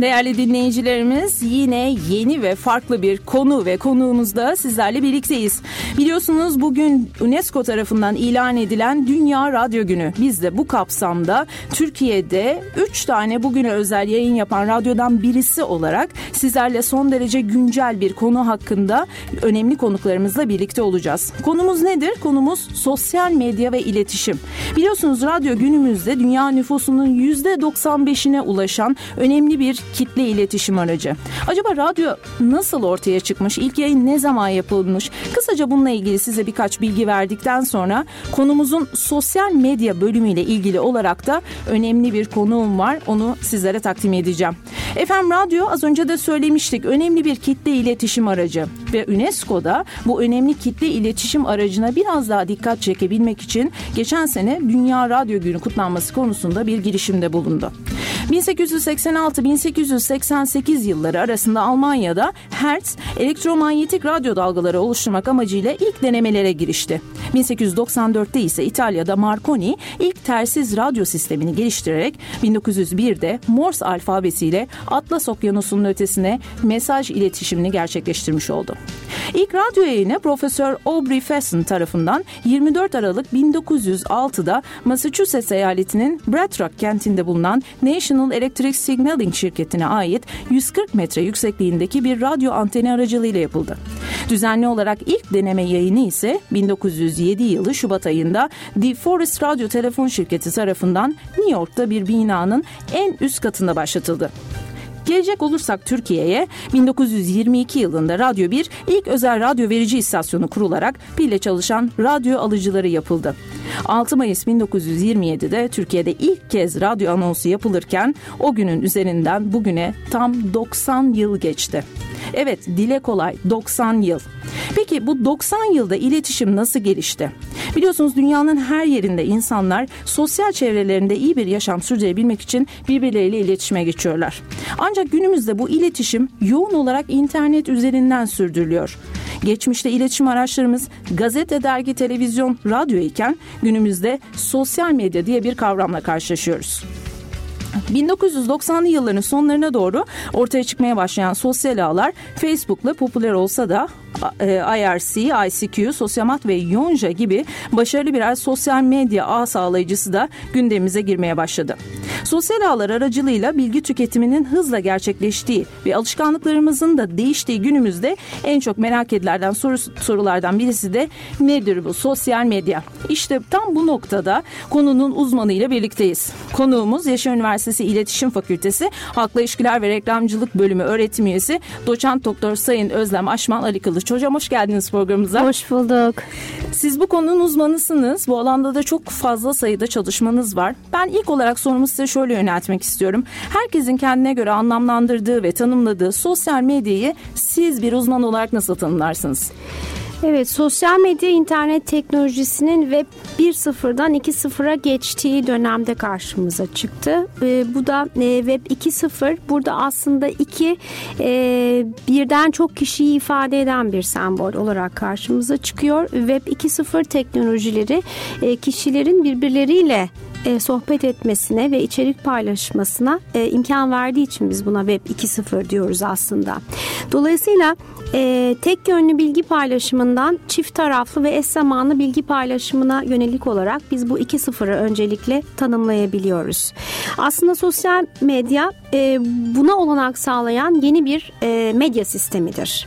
Değerli dinleyicilerimiz yine yeni ve farklı bir konu ve konuğumuzda sizlerle birlikteyiz. Biliyorsunuz bugün UNESCO tarafından ilan edilen Dünya Radyo Günü. Biz de bu kapsamda Türkiye'de 3 tane bugüne özel yayın yapan radyodan birisi olarak sizlerle son derece güncel bir konu hakkında önemli konuklarımızla birlikte olacağız. Konumuz nedir? Konumuz sosyal medya ve iletişim. Biliyorsunuz radyo günümüzde dünya nüfusunun %95'ine ulaşan önemli bir kitle iletişim aracı. Acaba radyo nasıl ortaya çıkmış? İlk yayın ne zaman yapılmış? Kısaca bununla ilgili size birkaç bilgi verdikten sonra konumuzun sosyal medya bölümüyle ilgili olarak da önemli bir konuğum var. Onu sizlere takdim edeceğim. Efendim radyo az önce de söylemiştik önemli bir kitle iletişim aracı ve UNESCO'da bu önemli kitle iletişim aracına biraz daha dikkat çekebilmek için geçen sene Dünya Radyo Günü kutlanması konusunda bir girişimde bulundu. 1886-1888 yılları arasında Almanya'da Hertz elektromanyetik radyo dalgaları oluşturmak amacıyla ilk denemelere girişti. 1894'te ise İtalya'da Marconi ilk tersiz radyo sistemini geliştirerek 1901'de Morse alfabesiyle Atlas Okyanusu'nun ötesine mesaj iletişimini gerçekleştirmiş oldu. İlk radyo yayını Profesör Aubrey Fesson tarafından 24 Aralık 1906'da Massachusetts eyaletinin Brattleboro kentinde bulunan National Electric Signaling şirketine ait 140 metre yüksekliğindeki bir radyo anteni aracılığıyla yapıldı. Düzenli olarak ilk deneme yayını ise 1907 yılı Şubat ayında The Forest Radyo Telefon Şirketi tarafından New York'ta bir binanın en üst katında başlatıldı. Gelecek olursak Türkiye'ye 1922 yılında Radyo 1 ilk özel radyo verici istasyonu kurularak pille çalışan radyo alıcıları yapıldı. 6 Mayıs 1927'de Türkiye'de ilk kez radyo anonsu yapılırken o günün üzerinden bugüne tam 90 yıl geçti. Evet dile kolay 90 yıl. Peki bu 90 yılda iletişim nasıl gelişti? Biliyorsunuz dünyanın her yerinde insanlar sosyal çevrelerinde iyi bir yaşam sürdürebilmek için birbirleriyle iletişime geçiyorlar. Ancak günümüzde bu iletişim yoğun olarak internet üzerinden sürdürülüyor. Geçmişte iletişim araçlarımız gazete, dergi, televizyon, radyo iken günümüzde sosyal medya diye bir kavramla karşılaşıyoruz. 1990'lı yılların sonlarına doğru ortaya çıkmaya başlayan sosyal ağlar Facebook'la popüler olsa da IRC, ICQ, Sosyamat ve Yonja gibi başarılı birer sosyal medya ağ sağlayıcısı da gündemimize girmeye başladı. Sosyal ağlar aracılığıyla bilgi tüketiminin hızla gerçekleştiği ve alışkanlıklarımızın da değiştiği günümüzde en çok merak edilen soru, sorulardan birisi de nedir bu sosyal medya? İşte tam bu noktada konunun uzmanıyla birlikteyiz. Konuğumuz Yaşar Üniversitesi İletişim Fakültesi Halkla İlişkiler ve Reklamcılık Bölümü öğretim üyesi Doçent Doktor Sayın Özlem Aşman Ali. Hocam hoş geldiniz programımıza. Hoş bulduk. Siz bu konunun uzmanısınız. Bu alanda da çok fazla sayıda çalışmanız var. Ben ilk olarak sorumu size şöyle yöneltmek istiyorum. Herkesin kendine göre anlamlandırdığı ve tanımladığı sosyal medyayı siz bir uzman olarak nasıl tanımlarsınız? Evet, sosyal medya internet teknolojisinin Web 1.0'dan 2.0'a geçtiği dönemde karşımıza çıktı. E, bu da e, Web 2.0 burada aslında iki e, birden çok kişiyi ifade eden bir sembol olarak karşımıza çıkıyor. Web 2.0 teknolojileri e, kişilerin birbirleriyle e, sohbet etmesine ve içerik paylaşmasına e, imkan verdiği için biz buna Web 2.0 diyoruz aslında. Dolayısıyla e, tek yönlü bilgi paylaşımından çift taraflı ve eş zamanlı bilgi paylaşımına yönelik olarak biz bu 2.0'ı öncelikle tanımlayabiliyoruz. Aslında sosyal medya buna olanak sağlayan yeni bir medya sistemidir.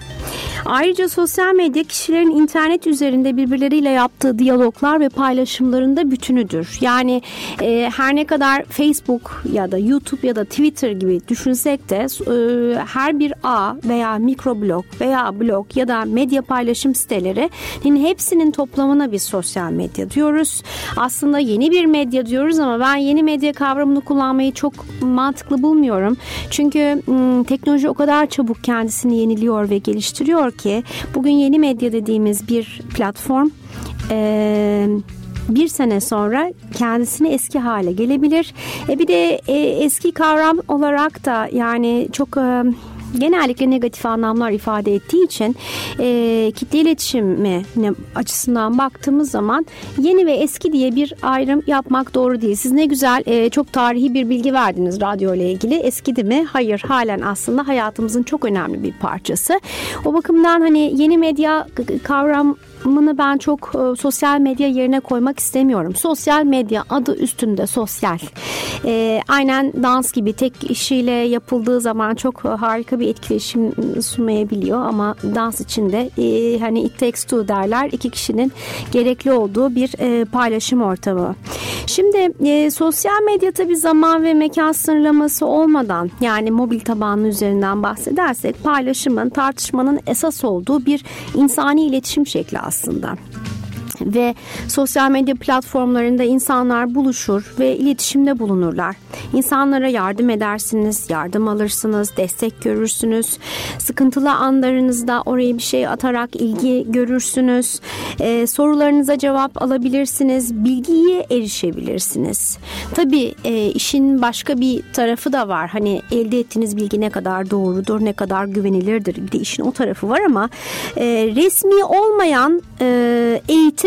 Ayrıca sosyal medya kişilerin internet üzerinde birbirleriyle yaptığı diyaloglar ve paylaşımlarında bütünüdür. Yani e, her ne kadar Facebook ya da YouTube ya da Twitter gibi düşünsek de e, her bir ağ veya mikroblog veya blog ya da medya paylaşım sitelerinin hepsinin toplamına biz sosyal medya diyoruz. Aslında yeni bir medya diyoruz ama ben yeni medya kavramını kullanmayı çok mantıklı bulmuyorum. Çünkü m, teknoloji o kadar çabuk kendisini yeniliyor ve geliştiriyor ki bugün yeni medya dediğimiz bir platform e, bir sene sonra kendisini eski hale gelebilir. E bir de e, eski kavram olarak da yani çok e, genellikle negatif anlamlar ifade ettiği için e, kitle iletişimi açısından baktığımız zaman yeni ve eski diye bir ayrım yapmak doğru değil. Siz ne güzel e, çok tarihi bir bilgi verdiniz radyo ile ilgili. Eskidi mi? Hayır. Halen aslında hayatımızın çok önemli bir parçası. O bakımdan hani yeni medya kavram mını ben çok e, sosyal medya yerine koymak istemiyorum. Sosyal medya adı üstünde sosyal. E, aynen dans gibi tek işiyle yapıldığı zaman çok harika bir etkileşim sunmayabiliyor ama dans içinde e, hani it takes two derler iki kişinin gerekli olduğu bir e, paylaşım ortamı. Şimdi e, sosyal medya tabi zaman ve mekan sınırlaması olmadan yani mobil tabanlı üzerinden bahsedersek paylaşımın tartışmanın esas olduğu bir insani iletişim şekli aslında aslında ve sosyal medya platformlarında insanlar buluşur ve iletişimde bulunurlar. İnsanlara yardım edersiniz, yardım alırsınız, destek görürsünüz. Sıkıntılı anlarınızda oraya bir şey atarak ilgi görürsünüz. Ee, sorularınıza cevap alabilirsiniz, bilgiye erişebilirsiniz. Tabii e, işin başka bir tarafı da var. Hani elde ettiğiniz bilgi ne kadar doğrudur, ne kadar güvenilirdir. Bir de işin o tarafı var ama e, resmi olmayan e, eğitim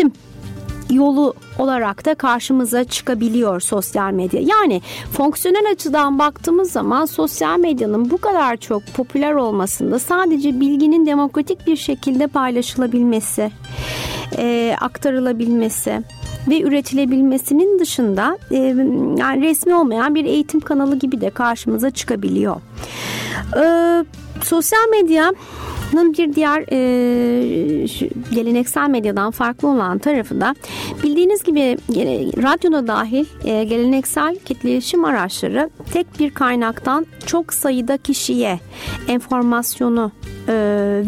yolu olarak da karşımıza çıkabiliyor sosyal medya. Yani fonksiyonel açıdan baktığımız zaman sosyal medyanın bu kadar çok popüler olmasında sadece bilginin demokratik bir şekilde paylaşılabilmesi, e, aktarılabilmesi ve üretilebilmesinin dışında e, yani resmi olmayan bir eğitim kanalı gibi de karşımıza çıkabiliyor. E, sosyal medya bir diğer e, geleneksel medyadan farklı olan tarafı da bildiğiniz gibi radyoda dahil e, geleneksel kitle iletişim araçları tek bir kaynaktan çok sayıda kişiye enformasyonu e,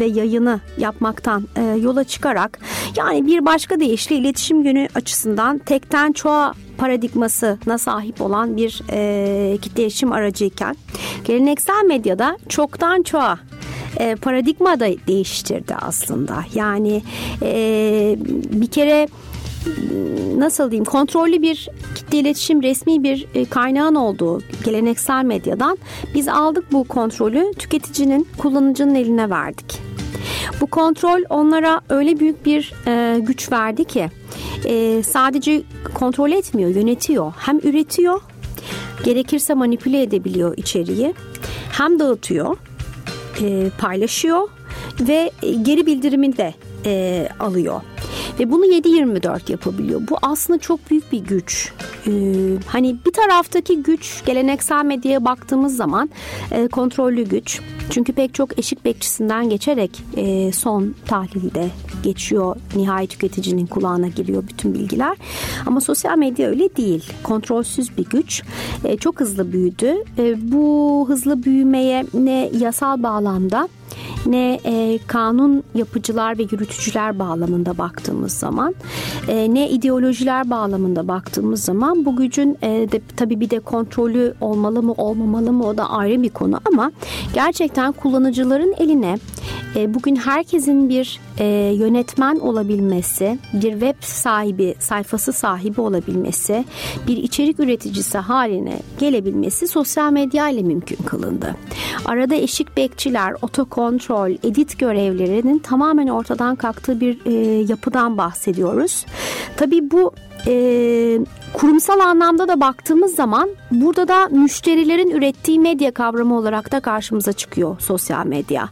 ve yayını yapmaktan e, yola çıkarak yani bir başka deyişle iletişim yönü açısından tekten çoğa paradigmasına sahip olan bir e, kitle iletişim aracıyken geleneksel medyada çoktan çoğa e, paradigma da değiştirdi aslında. Yani e, bir kere nasıl diyeyim kontrollü bir kitle iletişim resmi bir e, kaynağın olduğu geleneksel medyadan biz aldık bu kontrolü tüketicinin kullanıcının eline verdik. Bu kontrol onlara öyle büyük bir e, güç verdi ki e, sadece kontrol etmiyor yönetiyor hem üretiyor gerekirse manipüle edebiliyor içeriği hem dağıtıyor e, paylaşıyor ve geri bildirimini de e, alıyor. Ve bunu 7-24 yapabiliyor. Bu aslında çok büyük bir güç. Ee, hani bir taraftaki güç geleneksel medyaya baktığımız zaman e, kontrollü güç. Çünkü pek çok eşik bekçisinden geçerek e, son tahlilde geçiyor. Nihai tüketicinin kulağına giriyor bütün bilgiler. Ama sosyal medya öyle değil. Kontrolsüz bir güç. E, çok hızlı büyüdü. E, bu hızlı büyümeye ne yasal bağlamda ne e, kanun yapıcılar ve yürütücüler bağlamında baktığımız zaman e, ne ideolojiler bağlamında baktığımız zaman bu gücün e, de, tabii bir de kontrolü olmalı mı olmamalı mı o da ayrı bir konu ama gerçekten kullanıcıların eline e, bugün herkesin bir e, yönetmen olabilmesi, bir web sahibi, sayfası sahibi olabilmesi, bir içerik üreticisi haline gelebilmesi sosyal medya ile mümkün kılındı. Arada eşik bekçiler, otokontrol, edit görevlerinin tamamen ortadan kalktığı bir e, yapıdan bahsediyoruz. Tabii bu e, kurumsal anlamda da baktığımız zaman burada da müşterilerin ürettiği medya kavramı olarak da karşımıza çıkıyor sosyal medya.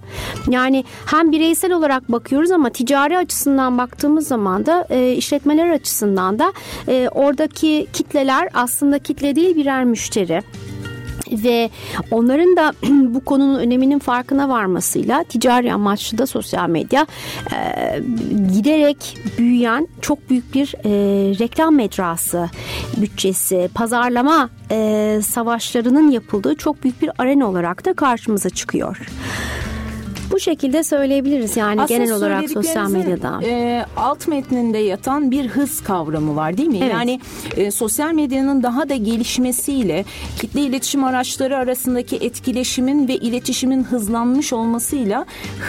Yani hem bireysel olarak bakıyoruz ama ticari açısından baktığımız zaman da e, işletmeler açısından da e, oradaki kitleler aslında kitle değil birer müşteri ve onların da bu konunun öneminin farkına varmasıyla ticari amaçlı da sosyal medya e, giderek büyüyen çok büyük bir e, reklam mecrası bütçesi, pazarlama e, savaşlarının yapıldığı çok büyük bir arena olarak da karşımıza çıkıyor. Bu şekilde söyleyebiliriz yani Aslında genel olarak sosyal medyada. E, alt metninde yatan bir hız kavramı var değil mi? Evet. Yani e, sosyal medyanın daha da gelişmesiyle kitle iletişim araçları arasındaki etkileşimin ve iletişimin hızlanmış olmasıyla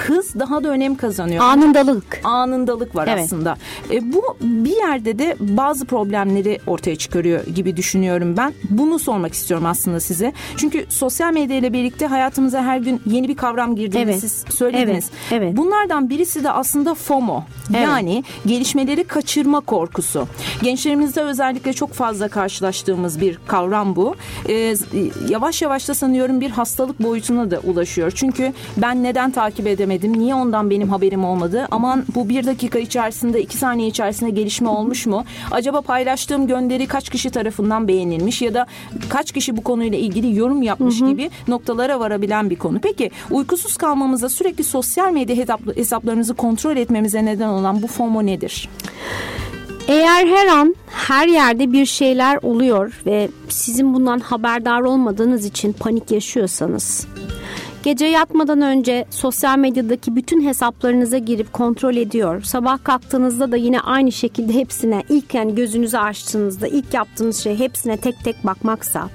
hız daha da önem kazanıyor. Anındalık. anındalık var Evet. aslında. E, bu bir yerde de bazı problemleri ortaya çıkarıyor gibi düşünüyorum ben. Bunu sormak istiyorum aslında size. Çünkü sosyal medya ile birlikte hayatımıza her gün yeni bir kavram girdiğini Evet. siz söylediniz. Evet, evet. Bunlardan birisi de aslında FOMO. Evet. Yani gelişmeleri kaçırma korkusu. Gençlerimizde özellikle çok fazla karşılaştığımız bir kavram bu. E, yavaş yavaş da sanıyorum bir hastalık boyutuna da ulaşıyor. Çünkü ben neden takip edemedim? Niye ondan benim haberim olmadı? Aman bu bir dakika içerisinde iki saniye içerisinde gelişme olmuş mu? Acaba paylaştığım gönderi kaç kişi tarafından beğenilmiş ya da kaç kişi bu konuyla ilgili yorum yapmış gibi noktalara varabilen bir konu. Peki uykusuz kalmamıza sürekli sosyal medya hesap- hesaplarımızı kontrol etmemize neden olan bu FOMO nedir? Eğer her an her yerde bir şeyler oluyor ve sizin bundan haberdar olmadığınız için panik yaşıyorsanız Gece yatmadan önce sosyal medyadaki bütün hesaplarınıza girip kontrol ediyor. Sabah kalktığınızda da yine aynı şekilde hepsine ilk yani gözünüzü açtığınızda ilk yaptığınız şey hepsine tek tek bakmaksa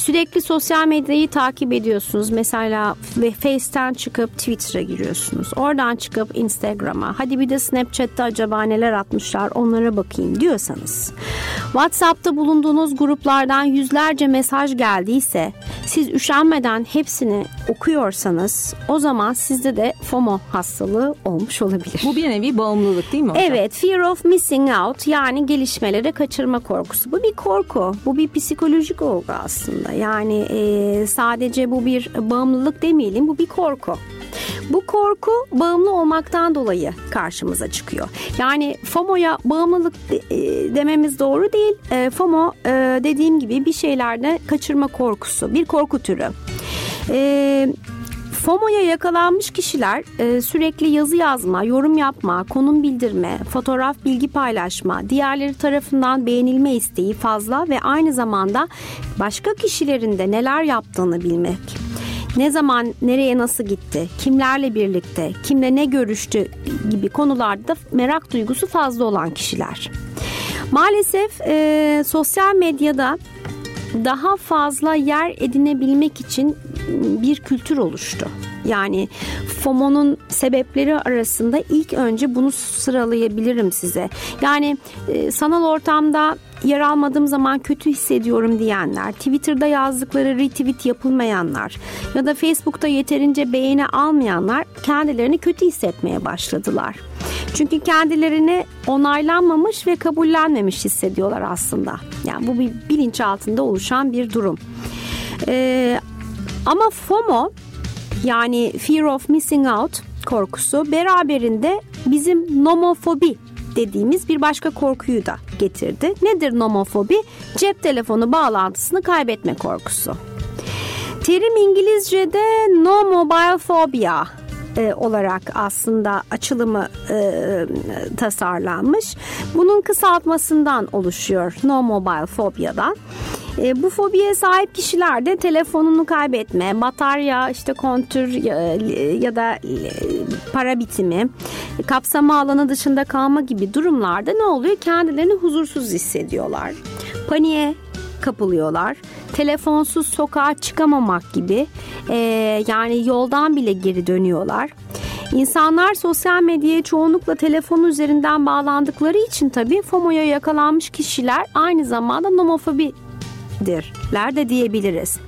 Sürekli sosyal medyayı takip ediyorsunuz. Mesela ve Face'ten çıkıp Twitter'a giriyorsunuz. Oradan çıkıp Instagram'a. Hadi bir de Snapchat'te acaba neler atmışlar onlara bakayım diyorsanız. WhatsApp'ta bulunduğunuz gruplardan yüzlerce mesaj geldiyse siz üşenmeden hepsini okuyorsanız o zaman sizde de FOMO hastalığı olmuş olabilir. Bu bir nevi bağımlılık değil mi hocam? Evet, fear of missing out yani gelişmeleri kaçırma korkusu. Bu bir korku, bu bir psikolojik olgu aslında. Yani e, sadece bu bir bağımlılık demeyelim, bu bir korku. Bu korku bağımlı olmaktan dolayı karşımıza çıkıyor. Yani FOMO'ya bağımlılık de- dememiz doğru değil. FOMO dediğim gibi bir şeylerde kaçırma korkusu, bir korku türü. E, FOMO'ya yakalanmış kişiler e, sürekli yazı yazma, yorum yapma, konum bildirme, fotoğraf bilgi paylaşma, diğerleri tarafından beğenilme isteği fazla ve aynı zamanda başka kişilerin de neler yaptığını bilmek. Ne zaman nereye nasıl gitti, kimlerle birlikte, kimle ne görüştü gibi konularda merak duygusu fazla olan kişiler. Maalesef e, sosyal medyada daha fazla yer edinebilmek için bir kültür oluştu. Yani FOMO'nun sebepleri arasında ilk önce bunu sıralayabilirim size. Yani e, sanal ortamda yer almadığım zaman kötü hissediyorum diyenler, Twitter'da yazdıkları retweet yapılmayanlar ya da Facebook'ta yeterince beğeni almayanlar kendilerini kötü hissetmeye başladılar. Çünkü kendilerini onaylanmamış ve kabullenmemiş hissediyorlar aslında. Yani bu bir bilinç altında oluşan bir durum. Ee, ama FOMO yani fear of missing out korkusu beraberinde bizim nomofobi dediğimiz bir başka korkuyu da getirdi. Nedir nomofobi? Cep telefonu bağlantısını kaybetme korkusu. Terim İngilizce'de no mobile phobia e, olarak aslında açılımı e, tasarlanmış. Bunun kısaltmasından oluşuyor no mobile phobia'dan. E, bu fobiye sahip kişiler de telefonunu kaybetme, batarya, işte kontür ya, ya da e, para bitimi, kapsama alanı dışında kalma gibi durumlarda ne oluyor? Kendilerini huzursuz hissediyorlar. Paniğe kapılıyorlar. Telefonsuz sokağa çıkamamak gibi e, yani yoldan bile geri dönüyorlar. İnsanlar sosyal medyaya çoğunlukla telefon üzerinden bağlandıkları için tabii FOMO'ya yakalanmış kişiler aynı zamanda nomofobidirler de diyebiliriz.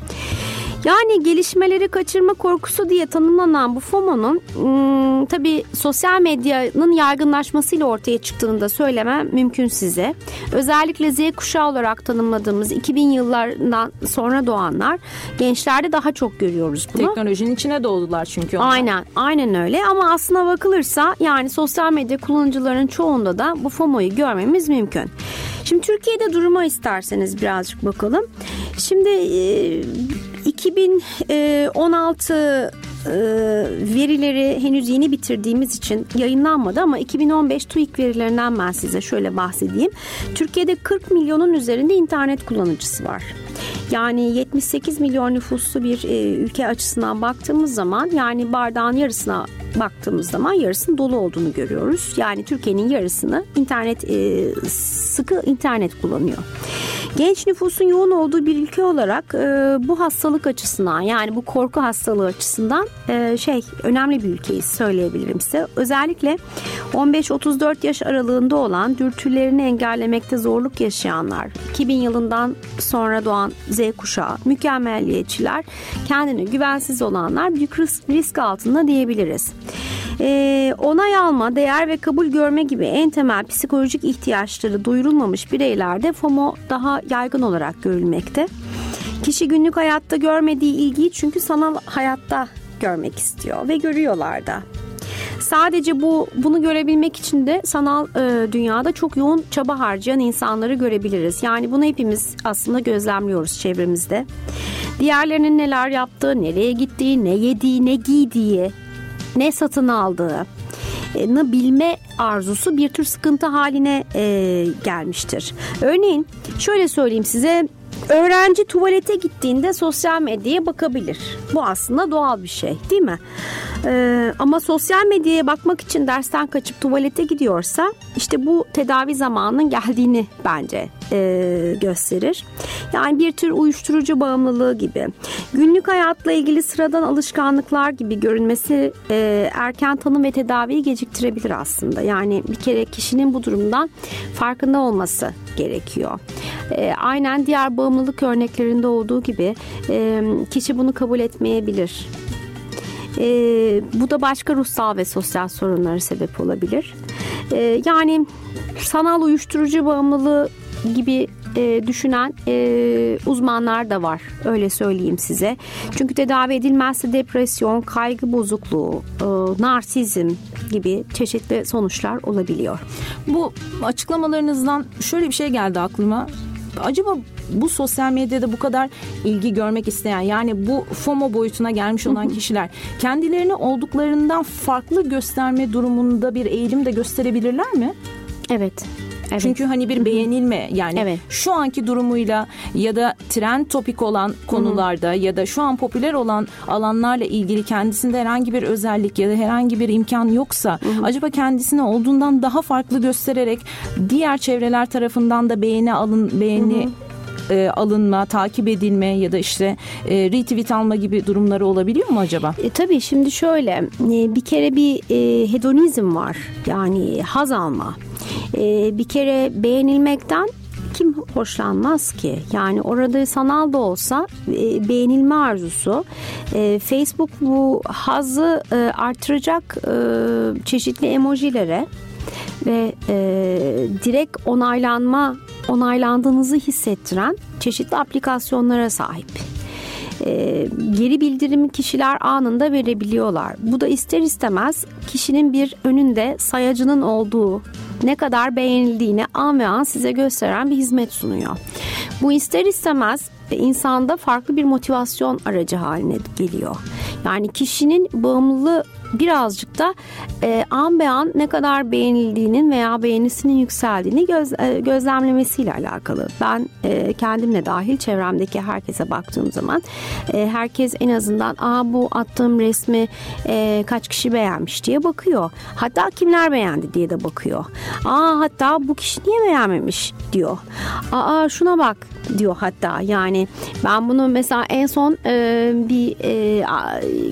Yani gelişmeleri kaçırma korkusu diye tanımlanan bu FOMO'nun ım, tabii sosyal medyanın yaygınlaşmasıyla ortaya çıktığını da söylemem mümkün size. Özellikle Z kuşağı olarak tanımladığımız 2000 yıllarından sonra doğanlar gençlerde daha çok görüyoruz bunu. Teknolojinin içine doğdular çünkü onlar. Aynen, aynen öyle ama aslına bakılırsa yani sosyal medya kullanıcılarının çoğunda da bu FOMO'yu görmemiz mümkün. Şimdi Türkiye'de duruma isterseniz birazcık bakalım. Şimdi e, 2016 e, verileri henüz yeni bitirdiğimiz için yayınlanmadı ama 2015 TÜİK verilerinden ben size şöyle bahsedeyim. Türkiye'de 40 milyonun üzerinde internet kullanıcısı var. Yani 78 milyon nüfuslu bir e, ülke açısından baktığımız zaman yani bardağın yarısına baktığımız zaman yarısının dolu olduğunu görüyoruz. Yani Türkiye'nin yarısını internet e, sıkı internet kullanıyor. Genç nüfusun yoğun olduğu bir ülke olarak e, bu hastalık açısından yani bu korku hastalığı açısından e, şey önemli bir ülkeyiz söyleyebilirim size. Özellikle 15-34 yaş aralığında olan dürtülerini engellemekte zorluk yaşayanlar, 2000 yılından sonra doğan Z kuşağı, mükemmelliyetçiler, kendini güvensiz olanlar büyük risk, altında diyebiliriz. Ee, onay alma, değer ve kabul görme gibi en temel psikolojik ihtiyaçları duyurulmamış bireylerde FOMO daha yaygın olarak görülmekte. Kişi günlük hayatta görmediği ilgiyi çünkü sanal hayatta görmek istiyor ve görüyorlar da. Sadece bu bunu görebilmek için de sanal e, dünyada çok yoğun çaba harcayan insanları görebiliriz. Yani bunu hepimiz aslında gözlemliyoruz çevremizde. Diğerlerinin neler yaptığı, nereye gittiği, ne yediği, ne giydiği, ne satın aldığı e, bilme arzusu bir tür sıkıntı haline e, gelmiştir. Örneğin şöyle söyleyeyim size öğrenci tuvalete gittiğinde sosyal medyaya bakabilir. Bu aslında doğal bir şey değil mi? Ee, ama sosyal medyaya bakmak için dersten kaçıp tuvalete gidiyorsa işte bu tedavi zamanının geldiğini bence e, gösterir. Yani bir tür uyuşturucu bağımlılığı gibi. Günlük hayatla ilgili sıradan alışkanlıklar gibi görünmesi e, erken tanım ve tedaviyi geciktirebilir aslında. Yani bir kere kişinin bu durumdan farkında olması gerekiyor. E, aynen diğer bağımlılık örneklerinde olduğu gibi e, kişi bunu kabul etmeyebilir. E, bu da başka ruhsal ve sosyal sorunlara sebep olabilir. E, yani sanal uyuşturucu bağımlılığı gibi e, düşünen e, uzmanlar da var öyle söyleyeyim size. Çünkü tedavi edilmezse depresyon, kaygı bozukluğu, e, narsizm gibi çeşitli sonuçlar olabiliyor. Bu açıklamalarınızdan şöyle bir şey geldi aklıma. Acaba bu sosyal medyada bu kadar ilgi görmek isteyen yani bu FOMO boyutuna gelmiş olan kişiler kendilerini olduklarından farklı gösterme durumunda bir eğilim de gösterebilirler mi? Evet. Evet. Çünkü hani bir beğenilme yani evet. şu anki durumuyla ya da trend topik olan konularda Hı-hı. ya da şu an popüler olan alanlarla ilgili kendisinde herhangi bir özellik ya da herhangi bir imkan yoksa Hı-hı. acaba kendisini olduğundan daha farklı göstererek diğer çevreler tarafından da beğeni alın beğeni Hı-hı e, alınma, takip edilme ya da işte e, retweet alma gibi durumları olabiliyor mu acaba? E, tabii şimdi şöyle e, bir kere bir e, hedonizm var yani haz alma e, bir kere beğenilmekten kim hoşlanmaz ki? Yani orada sanal da olsa e, beğenilme arzusu. E, Facebook bu hazı e, artıracak e, çeşitli emojilere ve e, direkt onaylanma onaylandığınızı hissettiren çeşitli aplikasyonlara sahip. E, geri bildirimi kişiler anında verebiliyorlar. Bu da ister istemez kişinin bir önünde sayacının olduğu ne kadar beğenildiğini an ve an size gösteren bir hizmet sunuyor. Bu ister istemez insanda farklı bir motivasyon aracı haline geliyor. Yani kişinin bağımlılığı birazcık da e, an be an ne kadar beğenildiğinin veya beğenisinin yükseldiğini göz, e, gözlemlemesiyle alakalı. Ben e, kendimle dahil çevremdeki herkese baktığım zaman e, herkes en azından aa bu attığım resmi e, kaç kişi beğenmiş diye bakıyor. Hatta kimler beğendi diye de bakıyor. Aa hatta bu kişi niye beğenmemiş diyor. Aa şuna bak diyor hatta yani ben bunu mesela en son e, bir e,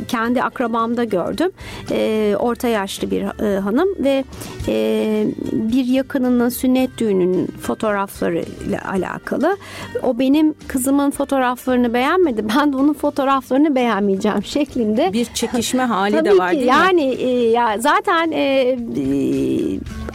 kendi akrabamda gördüm e, orta yaşlı bir e, hanım ve e, bir yakınının sünnet düğününün fotoğrafları ile alakalı. O benim kızımın fotoğraflarını beğenmedi. Ben de onun fotoğraflarını beğenmeyeceğim şeklinde. Bir çekişme hali de var ki, değil yani, mi? Yani e, ya zaten e, e,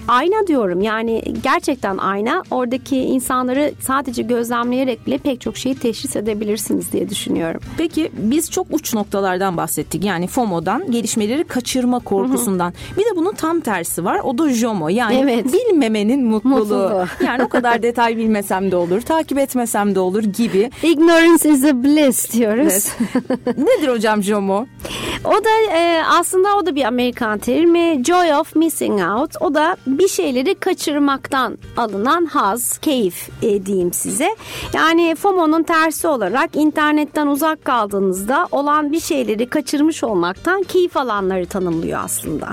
ayna diyorum. Yani gerçekten ayna. Oradaki insanları sadece gözlemleyerek bile pek çok şeyi teşhis edebilirsiniz diye düşünüyorum. Peki biz çok uç noktalardan bahsettik. Yani FOMO'dan gelişmeleri kaçırma korkusundan. Bir de bunun tam tersi var o da JOMO yani evet. bilmemenin mutluluğu. Mutluluğu. yani o kadar detay bilmesem de olur takip etmesem de olur gibi. Ignorance is a bliss diyoruz. Evet. Nedir hocam JOMO? O da e, aslında o da bir Amerikan terimi. Joy of missing out. O da bir şeyleri kaçırmaktan alınan haz, keyif e, diyeyim size. Yani FOMO'nun tersi olarak internetten uzak kaldığınızda olan bir şeyleri kaçırmış olmaktan keyif alanları tanımlıyor aslında.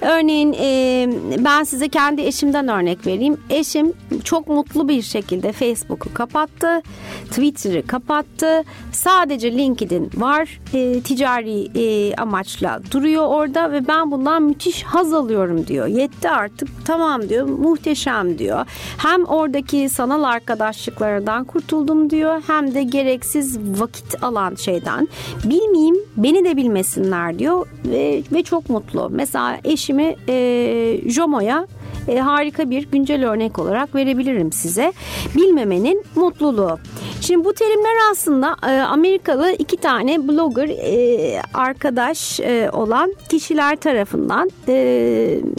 Örneğin e, ben size kendi eşimden örnek vereyim. Eşim çok mutlu bir şekilde Facebook'u kapattı, Twitter'ı kapattı. Sadece LinkedIn var. E, ticari e, amaçla duruyor orada ve ben bundan müthiş haz alıyorum diyor. Yetti artık tamam diyor muhteşem diyor. Hem oradaki sanal arkadaşlıklardan kurtuldum diyor hem de gereksiz vakit alan şeyden bilmeyeyim beni de bilmesinler diyor ve, ve çok mutlu. Mesela eşimi e, Jomo'ya e, harika bir güncel örnek olarak verebilirim size. Bilmemenin mutluluğu. Şimdi bu terimler aslında e, Amerikalı iki tane blogger e, arkadaş e, olan kişiler tarafından e,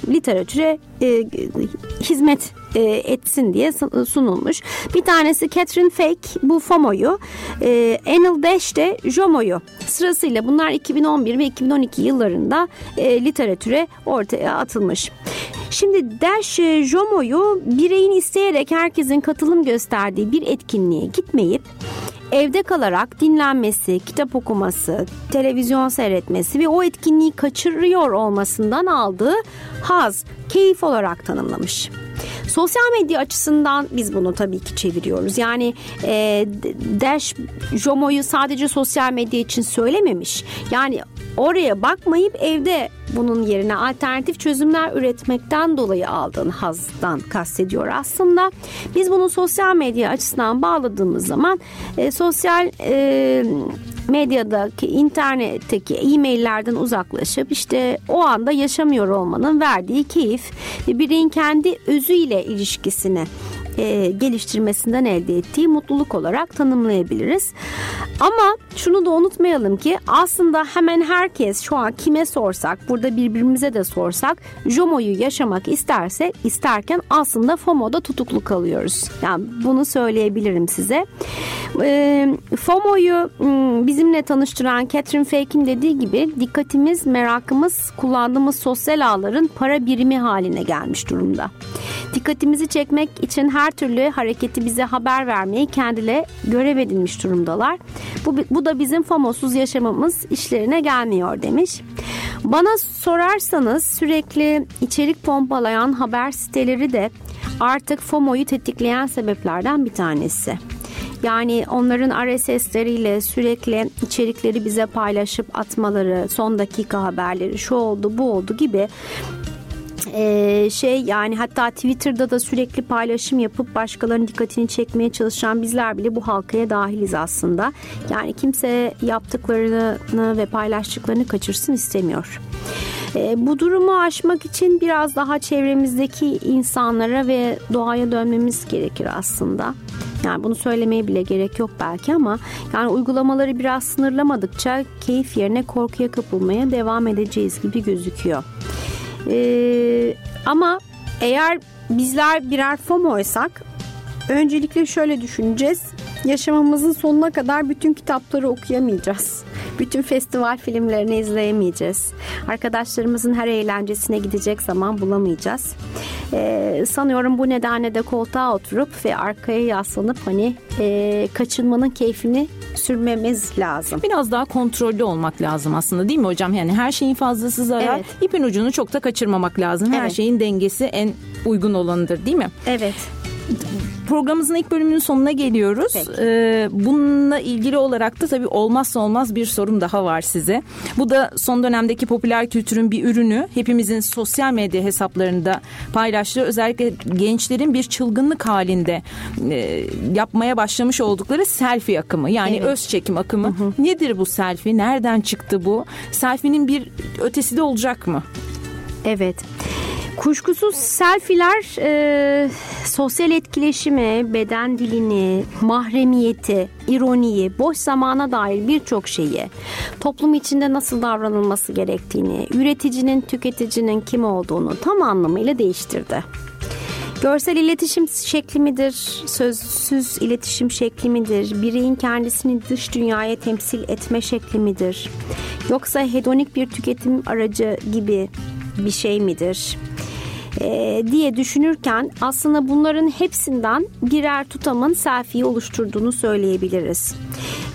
literatüre e, hizmet e, etsin diye sunulmuş. Bir tanesi Catherine Fake bu FOMO'yu, e, Dash de JOMO'yu sırasıyla bunlar 2011 ve 2012 yıllarında e, literatüre ortaya atılmış. Şimdi Dash e, JOMO'yu bireyin isteyerek herkesin katılım gösterdiği bir etkinliğe gitmeyip evde kalarak dinlenmesi, kitap okuması, televizyon seyretmesi ve o etkinliği kaçırıyor olmasından aldığı haz, keyif olarak tanımlamış. Sosyal medya açısından biz bunu tabii ki çeviriyoruz. Yani e, Dash Jomo'yu sadece sosyal medya için söylememiş. Yani oraya bakmayıp evde bunun yerine alternatif çözümler üretmekten dolayı aldığın hazdan kastediyor aslında. Biz bunu sosyal medya açısından bağladığımız zaman e, sosyal e, medyadaki, internetteki e-maillerden uzaklaşıp işte o anda yaşamıyor olmanın verdiği keyif. Ve bireyin kendi özüyle ilişkisini e, geliştirmesinden elde ettiği mutluluk olarak tanımlayabiliriz. Ama şunu da unutmayalım ki aslında hemen herkes şu an kime sorsak burada birbirimize de sorsak JOMO'yu yaşamak isterse isterken aslında FOMO'da tutuklu kalıyoruz. Yani bunu söyleyebilirim size. E, FOMO'yu bizimle tanıştıran Catherine Fake'in dediği gibi dikkatimiz, merakımız kullandığımız sosyal ağların para birimi haline gelmiş durumda. Dikkatimizi çekmek için her türlü hareketi bize haber vermeyi kendiyle görev edinmiş durumdalar. Bu, bu da bizim FOMO'suz yaşamamız işlerine gelmiyor demiş. Bana sorarsanız sürekli içerik pompalayan haber siteleri de artık FOMO'yu tetikleyen sebeplerden bir tanesi. Yani onların RSS'leriyle sürekli içerikleri bize paylaşıp atmaları, son dakika haberleri, şu oldu bu oldu gibi ee, şey yani hatta Twitter'da da sürekli paylaşım yapıp başkalarının dikkatini çekmeye çalışan bizler bile bu halkaya dahiliz aslında. Yani kimse yaptıklarını ve paylaştıklarını kaçırsın istemiyor. E, bu durumu aşmak için biraz daha çevremizdeki insanlara ve doğaya dönmemiz gerekir aslında. Yani bunu söylemeye bile gerek yok belki ama yani uygulamaları biraz sınırlamadıkça keyif yerine korkuya kapılmaya devam edeceğiz gibi gözüküyor. Ee, ama eğer bizler birer FOMO'ysak öncelikle şöyle düşüneceğiz. Yaşamamızın sonuna kadar bütün kitapları okuyamayacağız. Bütün festival filmlerini izleyemeyeceğiz. Arkadaşlarımızın her eğlencesine gidecek zaman bulamayacağız. Ee, sanıyorum bu nedenle de koltuğa oturup ve arkaya yaslanıp hani e, kaçınmanın keyfini sürmemiz lazım. Biraz daha kontrollü olmak lazım aslında değil mi hocam? Yani her şeyin fazlası zarar. Evet. İpin ucunu çok da kaçırmamak lazım. Her evet. şeyin dengesi en uygun olanıdır değil mi? Evet programımızın ilk bölümünün sonuna geliyoruz. Ee, bununla ilgili olarak da tabii olmazsa olmaz bir sorum daha var size. Bu da son dönemdeki popüler kültürün bir ürünü. Hepimizin sosyal medya hesaplarında paylaştığı özellikle gençlerin bir çılgınlık halinde e, yapmaya başlamış oldukları selfie akımı. Yani evet. öz çekim akımı. Hı hı. Nedir bu selfie? Nereden çıktı bu? Selfie'nin bir ötesi de olacak mı? Evet. Kuşkusuz selfiler e, sosyal etkileşimi, beden dilini, mahremiyeti, ironiyi, boş zamana dair birçok şeyi, toplum içinde nasıl davranılması gerektiğini, üreticinin, tüketicinin kim olduğunu tam anlamıyla değiştirdi. Görsel iletişim şekli midir? Sözsüz iletişim şekli midir? Bireyin kendisini dış dünyaya temsil etme şekli midir? Yoksa hedonik bir tüketim aracı gibi bir şey midir? e, diye düşünürken aslında bunların hepsinden birer tutamın selfie'yi oluşturduğunu söyleyebiliriz.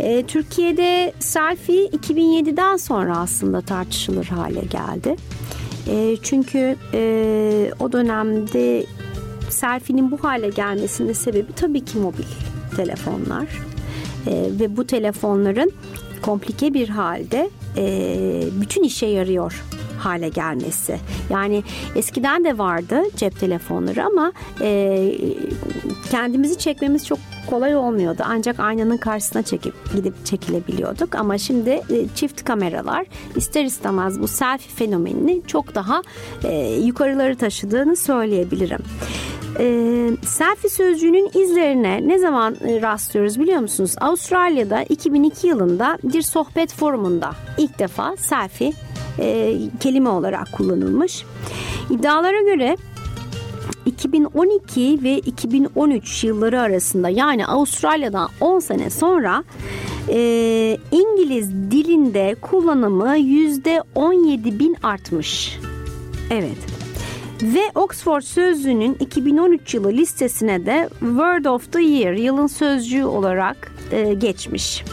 E, Türkiye'de selfie 2007'den sonra aslında tartışılır hale geldi. E, çünkü e, o dönemde selfie'nin bu hale gelmesinin sebebi tabii ki mobil telefonlar e, ve bu telefonların komplike bir halde e, bütün işe yarıyor hale gelmesi. Yani eskiden de vardı cep telefonları ama e, kendimizi çekmemiz çok kolay olmuyordu. Ancak aynanın karşısına çekip gidip çekilebiliyorduk. Ama şimdi e, çift kameralar ister istemez bu selfie fenomenini çok daha e, yukarıları taşıdığını söyleyebilirim. E, selfie sözcüğünün izlerine ne zaman e, rastlıyoruz biliyor musunuz? Avustralya'da 2002 yılında bir sohbet forumunda ilk defa selfie e, kelime olarak kullanılmış. İddialara göre 2012 ve 2013 yılları arasında yani Avustralya'dan 10 sene sonra e, İngiliz dilinde kullanımı %17 bin artmış. Evet. Ve Oxford Sözlüğü'nün 2013 yılı listesine de Word of the Year yılın sözcüğü olarak e, geçmiş.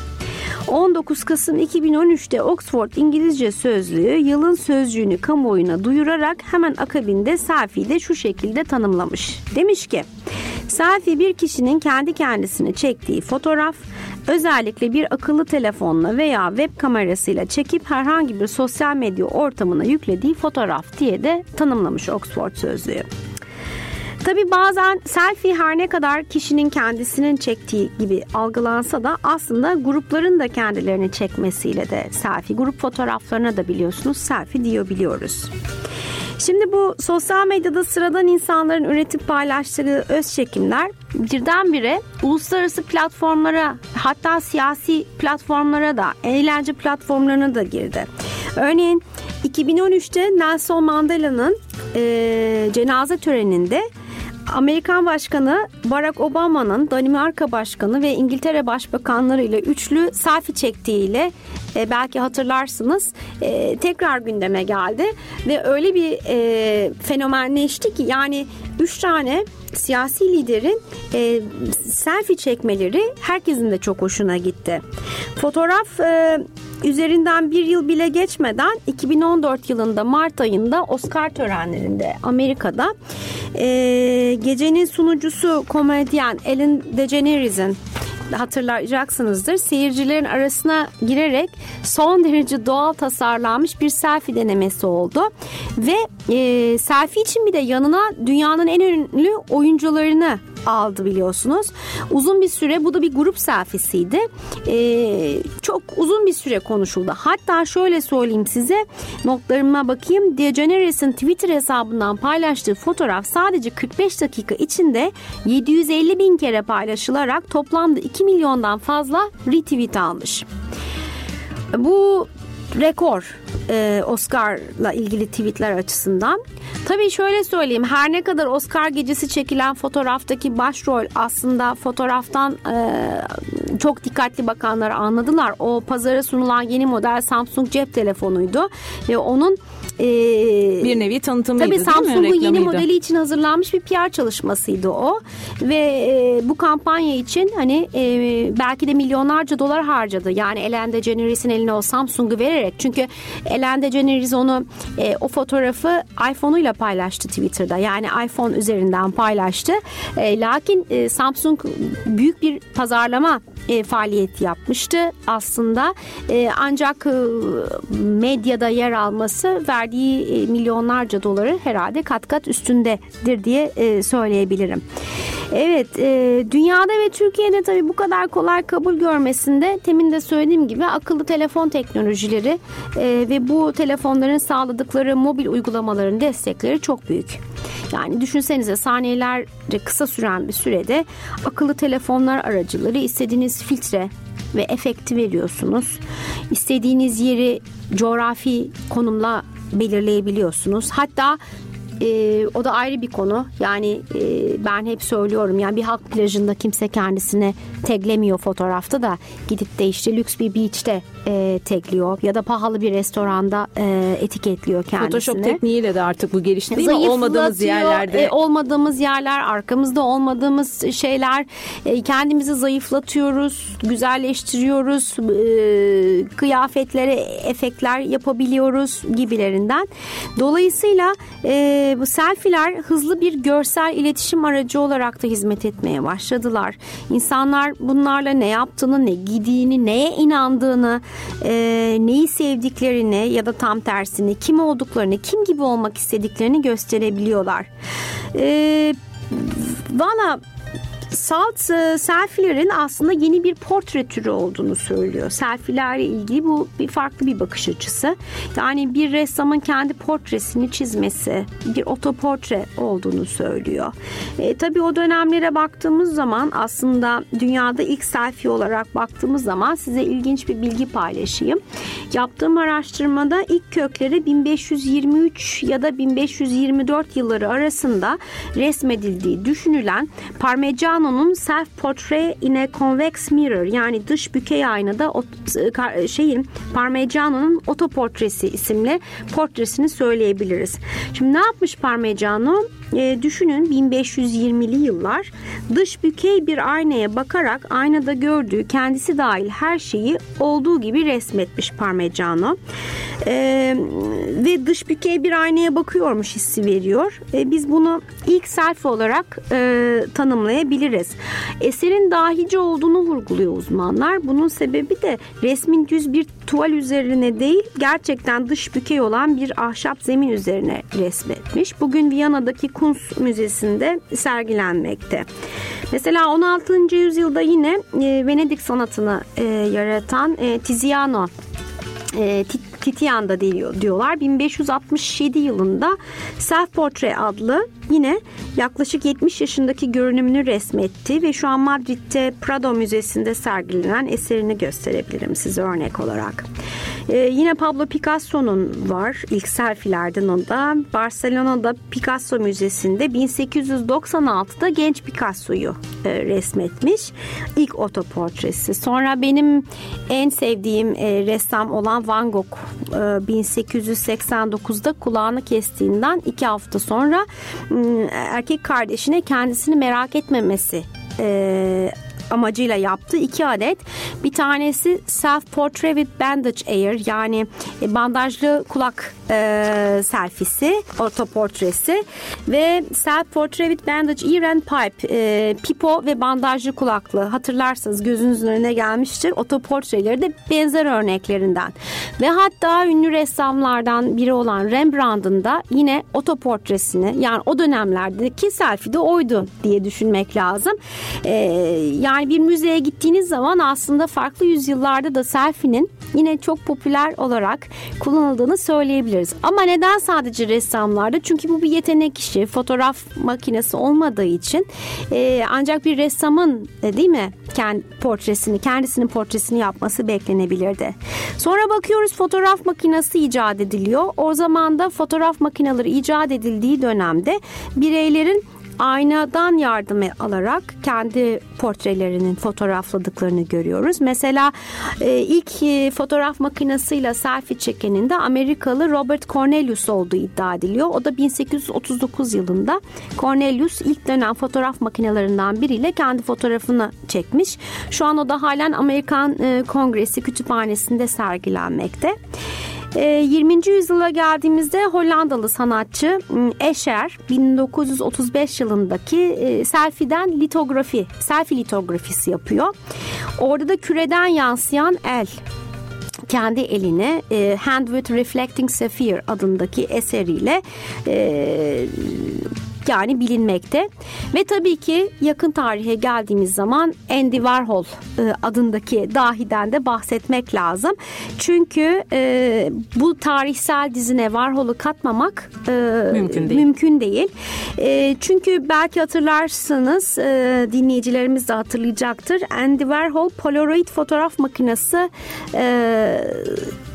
19 Kasım 2013'te Oxford İngilizce Sözlüğü yılın sözcüğünü kamuoyuna duyurarak hemen akabinde selfie'yi de şu şekilde tanımlamış. Demiş ki Selfie bir kişinin kendi kendisini çektiği fotoğraf, özellikle bir akıllı telefonla veya web kamerasıyla çekip herhangi bir sosyal medya ortamına yüklediği fotoğraf diye de tanımlamış Oxford Sözlüğü. Tabi bazen selfie her ne kadar kişinin kendisinin çektiği gibi algılansa da aslında grupların da kendilerini çekmesiyle de selfie. Grup fotoğraflarına da biliyorsunuz selfie diyor biliyoruz. Şimdi bu sosyal medyada sıradan insanların üretip paylaştığı öz çekimler birdenbire uluslararası platformlara hatta siyasi platformlara da eğlence platformlarına da girdi. Örneğin 2013'te Nelson Mandela'nın e, cenaze töreninde Amerikan Başkanı Barack Obama'nın Danimarka Başkanı ve İngiltere Başbakanları ile üçlü selfie çektiğiyle e, belki hatırlarsınız e, tekrar gündeme geldi. Ve öyle bir e, fenomenleşti ki yani üç tane siyasi liderin e, selfie çekmeleri herkesin de çok hoşuna gitti. Fotoğraf e, üzerinden bir yıl bile geçmeden 2014 yılında Mart ayında Oscar törenlerinde Amerika'da e, gecenin sunucusu komedyen Ellen DeGeneres'in hatırlayacaksınızdır. Seyircilerin arasına girerek son derece doğal tasarlanmış bir selfie denemesi oldu. Ve e, selfie için bir de yanına dünyanın en ünlü oyuncularını aldı biliyorsunuz. Uzun bir süre bu da bir grup selfiesiydi. Ee, çok uzun bir süre konuşuldu. Hatta şöyle söyleyeyim size notlarıma bakayım. DeGeneres'in Twitter hesabından paylaştığı fotoğraf sadece 45 dakika içinde 750 bin kere paylaşılarak toplamda 2 milyondan fazla retweet almış. Bu rekor e, Oscar'la ilgili tweetler açısından. Tabii şöyle söyleyeyim her ne kadar Oscar gecesi çekilen fotoğraftaki başrol aslında fotoğraftan e, çok dikkatli bakanlar anladılar. O pazara sunulan yeni model Samsung cep telefonuydu ve onun e, bir nevi tanıtımıydı tabii Samsung'un yeni modeli için hazırlanmış bir PR çalışmasıydı o ve e, bu kampanya için hani e, belki de milyonlarca dolar harcadı. Yani Ellen DeGeneres'in eline o Samsung'u vererek çünkü Ellen DeGeneres onu e, o fotoğrafı iPhone'uyla paylaştı Twitter'da. Yani iPhone üzerinden paylaştı. E, lakin e, Samsung büyük bir pazarlama e, faaliyeti yapmıştı aslında. E, ancak e, medyada yer alması verdiği e, milyonlarca doları herhalde kat kat üstündedir diye e, söyleyebilirim. Evet, e, dünyada ve Türkiye'de tabii bu kadar kolay kabul görmesinde temin de söylediğim gibi akıllı telefon teknolojileri ve bu telefonların sağladıkları mobil uygulamaların destekleri çok büyük. Yani düşünsenize saniyelerce kısa süren bir sürede akıllı telefonlar aracıları istediğiniz filtre ve efekti veriyorsunuz. İstediğiniz yeri coğrafi konumla belirleyebiliyorsunuz. Hatta e, o da ayrı bir konu. Yani e, ben hep söylüyorum yani bir halk plajında kimse kendisine teglemiyor fotoğrafta da gidip de işte lüks bir beach'te e, tekliyor ya da pahalı bir restoranda e, etiketliyor kendisini. Photoshop tekniğiyle de artık bu gelişti değil mi? Olmadığımız yerlerde. E, olmadığımız yerler, arkamızda olmadığımız şeyler, e, kendimizi zayıflatıyoruz, güzelleştiriyoruz, e, kıyafetlere efektler yapabiliyoruz gibilerinden. Dolayısıyla e, bu selfiler hızlı bir görsel iletişim aracı olarak da hizmet etmeye başladılar. İnsanlar bunlarla ne yaptığını, ne giydiğini, neye inandığını, e, neyi sevdiklerini ya da tam tersini, kim olduklarını, kim gibi olmak istediklerini gösterebiliyorlar. E, Valla Salt e, selfilerin aslında yeni bir portre türü olduğunu söylüyor. Selfilerle ilgili bu bir farklı bir bakış açısı. Yani bir ressamın kendi portresini çizmesi, bir otoportre olduğunu söylüyor. E, tabii o dönemlere baktığımız zaman aslında dünyada ilk selfie olarak baktığımız zaman size ilginç bir bilgi paylaşayım. Yaptığım araştırmada ilk kökleri 1523 ya da 1524 yılları arasında resmedildiği düşünülen Parmigiano Piano'nun Self Portrait in a Convex Mirror yani dış bükey aynada şeyin Parmigiano'nun otoportresi isimli portresini söyleyebiliriz. Şimdi ne yapmış Parmigiano? E, düşünün 1520'li yıllar dış bükey bir aynaya bakarak aynada gördüğü kendisi dahil her şeyi olduğu gibi resmetmiş Parmigiano. E, ve dış bükey bir aynaya bakıyormuş hissi veriyor. E, biz bunu ilk selfie olarak e, tanımlayabiliriz. Eserin dahice olduğunu vurguluyor uzmanlar. Bunun sebebi de resmin düz bir tuval üzerine değil gerçekten dış bükey olan bir ahşap zemin üzerine resmetmiş. Bugün Viyana'daki Kunst Müzesi'nde sergilenmekte. Mesela 16. yüzyılda yine e, Venedik sanatını e, yaratan e, Tiziano e, Titian'da diyor, diyorlar. 1567 yılında Self Portrait adlı yine yaklaşık 70 yaşındaki görünümünü resmetti ve şu an Madrid'de Prado Müzesi'nde sergilenen eserini gösterebilirim size örnek olarak. Ee, yine Pablo Picasso'nun var ilk selfilerden o da. Barcelona'da Picasso Müzesi'nde 1896'da genç Picasso'yu e, resmetmiş. İlk otoportresi. Sonra benim en sevdiğim e, ressam olan Van Gogh e, 1889'da kulağını kestiğinden iki hafta sonra ıı, erkek kardeşine kendisini merak etmemesi e, amacıyla yaptı. iki adet. Bir tanesi Self Portrait with Bandage Air yani e, bandajlı kulak e, selfisi, otoportresi ve Self Portrait with Bandage Ear and Pipe, e, pipo ve bandajlı kulaklı. Hatırlarsanız gözünüzün önüne gelmiştir. Otoportreleri de benzer örneklerinden. Ve hatta ünlü ressamlardan biri olan Rembrandt'ın da yine otoportresini yani o dönemlerdeki selfie de oydu diye düşünmek lazım. E, yani bir müzeye gittiğiniz zaman aslında farklı yüzyıllarda da selfie'nin yine çok popüler olarak kullanıldığını söyleyebiliriz. Ama neden sadece ressamlarda? Çünkü bu bir yetenek işi. Fotoğraf makinesi olmadığı için e, ancak bir ressamın e, değil mi kendi portresini, kendisinin portresini yapması beklenebilirdi. Sonra bakıyoruz fotoğraf makinesi icat ediliyor. O zaman da fotoğraf makineleri icat edildiği dönemde bireylerin aynadan yardım alarak kendi portrelerinin fotoğrafladıklarını görüyoruz. Mesela e, ilk e, fotoğraf makinesiyle selfie çekenin de Amerikalı Robert Cornelius olduğu iddia ediliyor. O da 1839 yılında Cornelius ilk dönem fotoğraf makinelerinden biriyle kendi fotoğrafını çekmiş. Şu an o da halen Amerikan e, Kongresi kütüphanesinde sergilenmekte. 20. Ee, yüzyıla geldiğimizde Hollandalı sanatçı ıı, Escher 1935 yılındaki e, selfie'den litografi, selfie litografisi yapıyor. Orada da küreden yansıyan el kendi eline e, Hand with Reflecting Sapphire adındaki eseriyle e, yani bilinmekte. Ve tabii ki yakın tarihe geldiğimiz zaman Andy Warhol e, adındaki dahiden de bahsetmek lazım. Çünkü e, bu tarihsel dizine Warhol'u katmamak e, mümkün değil. Mümkün değil. E, çünkü belki hatırlarsınız e, dinleyicilerimiz de hatırlayacaktır. Andy Warhol Polaroid fotoğraf makinesi e,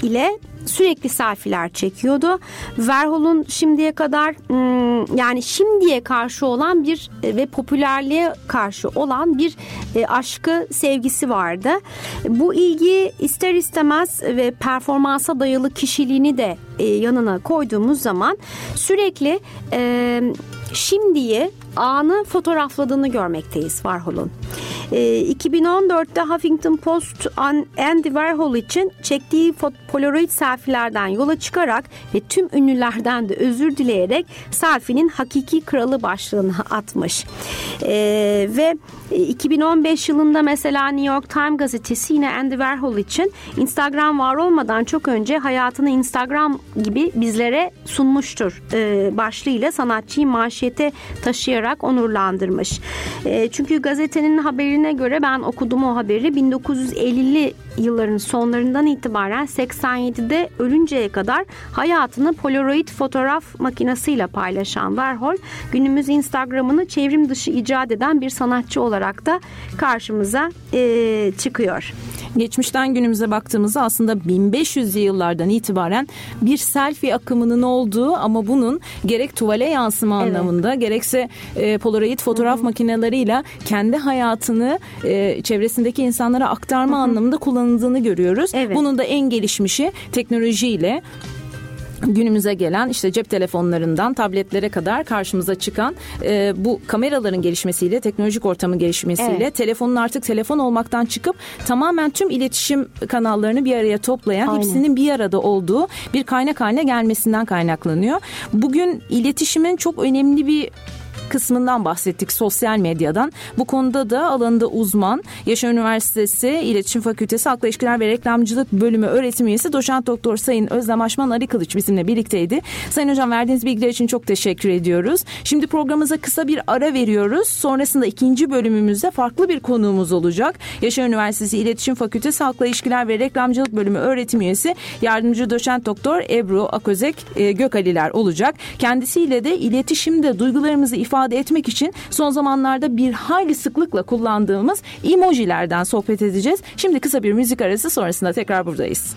ile sürekli selfiler çekiyordu. Warhol'un şimdiye kadar hmm, yani şimdiye karşı olan bir e, ve popülerliğe karşı olan bir e, aşkı sevgisi vardı. Bu ilgi ister istemez ve performansa dayalı kişiliğini de e, yanına koyduğumuz zaman sürekli şimdiyi anı fotoğrafladığını görmekteyiz Warhol'un. E, 2014'te Huffington Post Andy Warhol için çektiği Polaroid selfie'lerden yola çıkarak ve tüm ünlülerden de özür dileyerek selfie'nin hakiki kralı başlığını atmış. E, ve 2015 yılında mesela New York Times gazetesi yine Andy Warhol için Instagram var olmadan çok önce hayatını Instagram gibi bizlere sunmuştur e, başlığıyla sanatçıyı manşete taşıyarak onurlandırmış. E, çünkü gazetenin haberine göre ben okudum o haberi 1950'li yılların sonlarından itibaren 87'de ölünceye kadar hayatını Polaroid fotoğraf makinesiyle paylaşan Warhol günümüz Instagram'ını çevrim dışı icat eden bir sanatçı olarak da karşımıza e, çıkıyor. Geçmişten günümüze baktığımızda aslında 1500'lü yıllardan itibaren bir selfie akımının olduğu ama bunun gerek tuvale yansıma evet. anlamında gerekse e, Polaroid fotoğraf makineleriyle kendi hayatını e, çevresindeki insanlara aktarma Hı-hı. anlamında kullanıldığını görüyoruz. Evet. Bunun da en gelişmişi teknolojiyle günümüze gelen işte cep telefonlarından tabletlere kadar karşımıza çıkan e, bu kameraların gelişmesiyle teknolojik ortamın gelişmesiyle evet. telefonun artık telefon olmaktan çıkıp tamamen tüm iletişim kanallarını bir araya toplayan Aynen. hepsinin bir arada olduğu bir kaynak haline gelmesinden kaynaklanıyor. Bugün iletişimin çok önemli bir kısmından bahsettik sosyal medyadan. Bu konuda da alanında uzman Yaşar Üniversitesi İletişim Fakültesi Halkla İlişkiler ve Reklamcılık Bölümü öğretim üyesi doçent doktor Sayın Özlem Aşman Ali Kılıç bizimle birlikteydi. Sayın Hocam verdiğiniz bilgiler için çok teşekkür ediyoruz. Şimdi programımıza kısa bir ara veriyoruz. Sonrasında ikinci bölümümüzde farklı bir konuğumuz olacak. Yaşar Üniversitesi İletişim Fakültesi Halkla İlişkiler ve Reklamcılık Bölümü öğretim üyesi yardımcı doçent doktor Ebru Aközek e, Gökaliler olacak. Kendisiyle de iletişimde duygularımızı ifade ifade etmek için son zamanlarda bir hayli sıklıkla kullandığımız emojilerden sohbet edeceğiz. Şimdi kısa bir müzik arası sonrasında tekrar buradayız.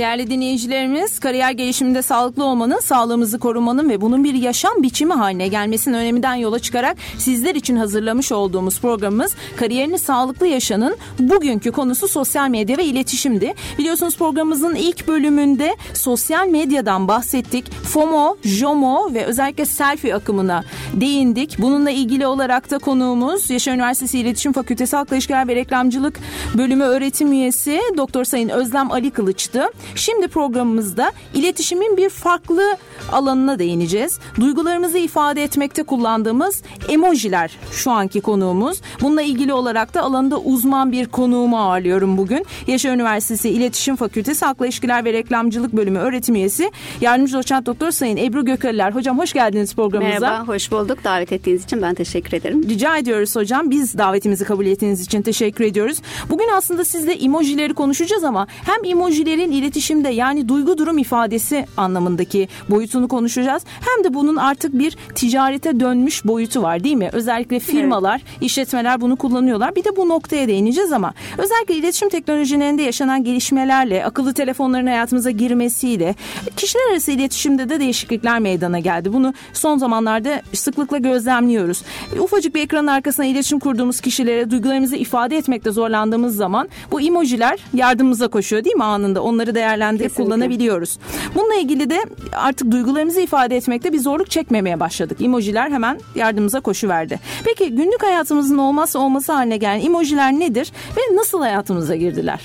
Değerli dinleyicilerimiz, kariyer gelişiminde sağlıklı olmanın, sağlığımızı korumanın ve bunun bir yaşam biçimi haline gelmesinin öneminden yola çıkarak sizler için hazırlamış olduğumuz programımız Kariyerini Sağlıklı Yaşanın bugünkü konusu sosyal medya ve iletişimdi. Biliyorsunuz programımızın ilk bölümünde sosyal medyadan bahsettik. FOMO, JOMO ve özellikle selfie akımına değindik. Bununla ilgili olarak da konuğumuz Yaşar Üniversitesi İletişim Fakültesi Halkla İlişkiler ve Reklamcılık Bölümü öğretim üyesi Doktor Sayın Özlem Ali Kılıç'tı. Şimdi programımızda iletişimin bir farklı alanına değineceğiz. Duygularımızı ifade etmekte kullandığımız emojiler şu anki konuğumuz. Bununla ilgili olarak da alanında uzman bir konuğumu ağırlıyorum bugün. Yaşar Üniversitesi İletişim Fakültesi Halkla İlişkiler ve Reklamcılık Bölümü öğretim üyesi yardımcı doçent doktor Sayın Ebru Gökaliler. Hocam hoş geldiniz programımıza. Merhaba, hoş bulduk. Davet ettiğiniz için ben teşekkür ederim. Rica ediyoruz hocam. Biz davetimizi kabul ettiğiniz için teşekkür ediyoruz. Bugün aslında sizle emojileri konuşacağız ama hem emojilerin iletişim iletişimde yani duygu durum ifadesi anlamındaki boyutunu konuşacağız. Hem de bunun artık bir ticarete dönmüş boyutu var değil mi? Özellikle firmalar, evet. işletmeler bunu kullanıyorlar. Bir de bu noktaya değineceğiz ama özellikle iletişim teknolojilerinde yaşanan gelişmelerle, akıllı telefonların hayatımıza girmesiyle kişiler arası iletişimde de değişiklikler meydana geldi. Bunu son zamanlarda sıklıkla gözlemliyoruz. Ufacık bir ekranın arkasına iletişim kurduğumuz kişilere duygularımızı ifade etmekte zorlandığımız zaman bu emojiler yardımımıza koşuyor değil mi anında? Onları değer değerlendirip Kesinlikle. kullanabiliyoruz. Bununla ilgili de artık duygularımızı ifade etmekte bir zorluk çekmemeye başladık. Emojiler hemen yardımımıza koşuverdi. Peki günlük hayatımızın olmazsa olması haline gelen emojiler nedir ve nasıl hayatımıza girdiler?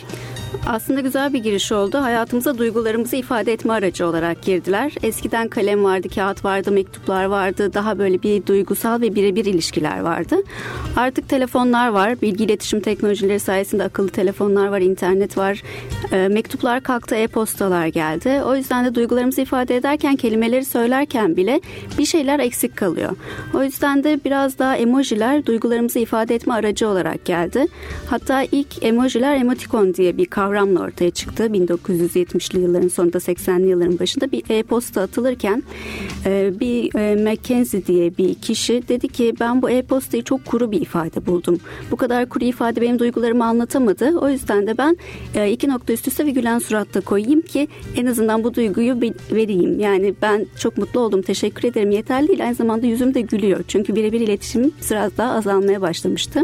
Aslında güzel bir giriş oldu. Hayatımıza duygularımızı ifade etme aracı olarak girdiler. Eskiden kalem vardı, kağıt vardı, mektuplar vardı. Daha böyle bir duygusal ve birebir ilişkiler vardı. Artık telefonlar var. Bilgi iletişim teknolojileri sayesinde akıllı telefonlar var, internet var. E, mektuplar kalktı, e-postalar geldi. O yüzden de duygularımızı ifade ederken, kelimeleri söylerken bile bir şeyler eksik kalıyor. O yüzden de biraz daha emojiler duygularımızı ifade etme aracı olarak geldi. Hatta ilk emojiler emotikon diye bir kavram kavramla ortaya çıktı. 1970'li yılların sonunda 80'li yılların başında bir e-posta atılırken e, bir e, Mackenzie diye bir kişi dedi ki ben bu e-postayı çok kuru bir ifade buldum. Bu kadar kuru ifade benim duygularımı anlatamadı. O yüzden de ben e, iki nokta üst üste ve gülen suratta koyayım ki en azından bu duyguyu vereyim. Yani ben çok mutlu oldum teşekkür ederim yeterli değil. Aynı zamanda yüzüm de gülüyor. Çünkü birebir iletişim biraz daha azalmaya başlamıştı.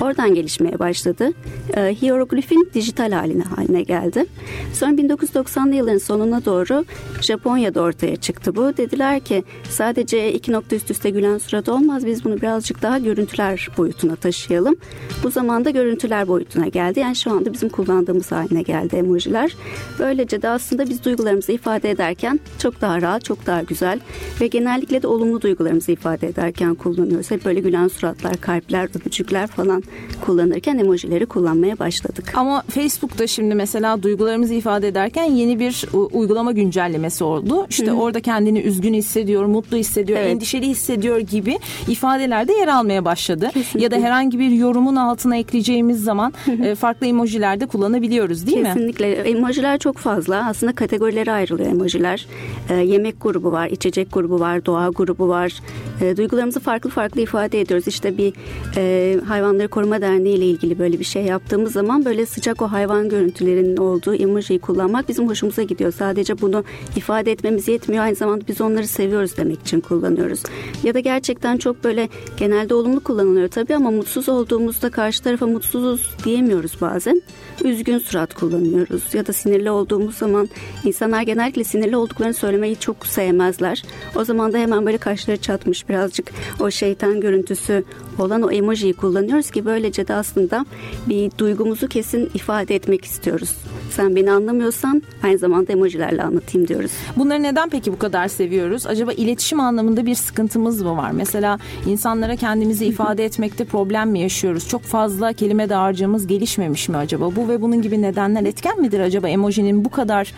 Oradan gelişmeye başladı. Hieroglifin dijital haline haline geldi. Sonra 1990'lı yılların sonuna doğru Japonya'da ortaya çıktı bu. Dediler ki sadece iki nokta üst üste gülen surat olmaz. Biz bunu birazcık daha görüntüler boyutuna taşıyalım. Bu zamanda görüntüler boyutuna geldi. Yani şu anda bizim kullandığımız haline geldi emojiler. Böylece de aslında biz duygularımızı ifade ederken çok daha rahat, çok daha güzel ve genellikle de olumlu duygularımızı ifade ederken kullanıyoruz. Hep böyle gülen suratlar, kalpler, öpücükler falan kullanırken emojileri kullanmaya başladık. Ama Facebook'ta şimdi mesela duygularımızı ifade ederken yeni bir uygulama güncellemesi oldu. İşte Hı-hı. orada kendini üzgün hissediyor, mutlu hissediyor, evet. endişeli hissediyor gibi ifadeler de yer almaya başladı. Kesinlikle. Ya da herhangi bir yorumun altına ekleyeceğimiz zaman. E, farklı emojiler de kullanabiliyoruz değil Kesinlikle. mi? Kesinlikle. Emojiler çok fazla. Aslında kategorilere ayrılıyor emojiler. E, yemek grubu var, içecek grubu var, doğa grubu var. E, duygularımızı farklı farklı ifade ediyoruz. İşte bir e, hayvanları koruma derneği ile ilgili böyle bir şey yaptığımız zaman böyle sıcak o hayvan görüntülerinin olduğu emojiyi kullanmak bizim hoşumuza gidiyor. Sadece bunu ifade etmemiz yetmiyor. Aynı zamanda biz onları seviyoruz demek için kullanıyoruz. Ya da gerçekten çok böyle genelde olumlu kullanılıyor tabii ama mutsuz olduğumuzda karşı tarafa mutsuzuz diyemiyoruz bazen. Üzgün surat kullanıyoruz ya da sinirli olduğumuz zaman insanlar genellikle sinirli olduklarını söylemeyi çok sevmezler. O zaman da hemen böyle kaşları çatmış birazcık o şeytan görüntüsü olan o emojiyi kullanıyoruz ki böylece de aslında bir duygumuzu kesin ifade etmek istiyoruz. Sen beni anlamıyorsan aynı zamanda emojilerle anlatayım diyoruz. Bunları neden peki bu kadar seviyoruz? Acaba iletişim anlamında bir sıkıntımız mı var? Mesela insanlara kendimizi ifade etmekte problem mi yaşıyoruz? Çok fazla kelime dağarcığımız gelişmemiş mi acaba? Bu ve bunun gibi nedenler etken midir acaba emojinin bu kadar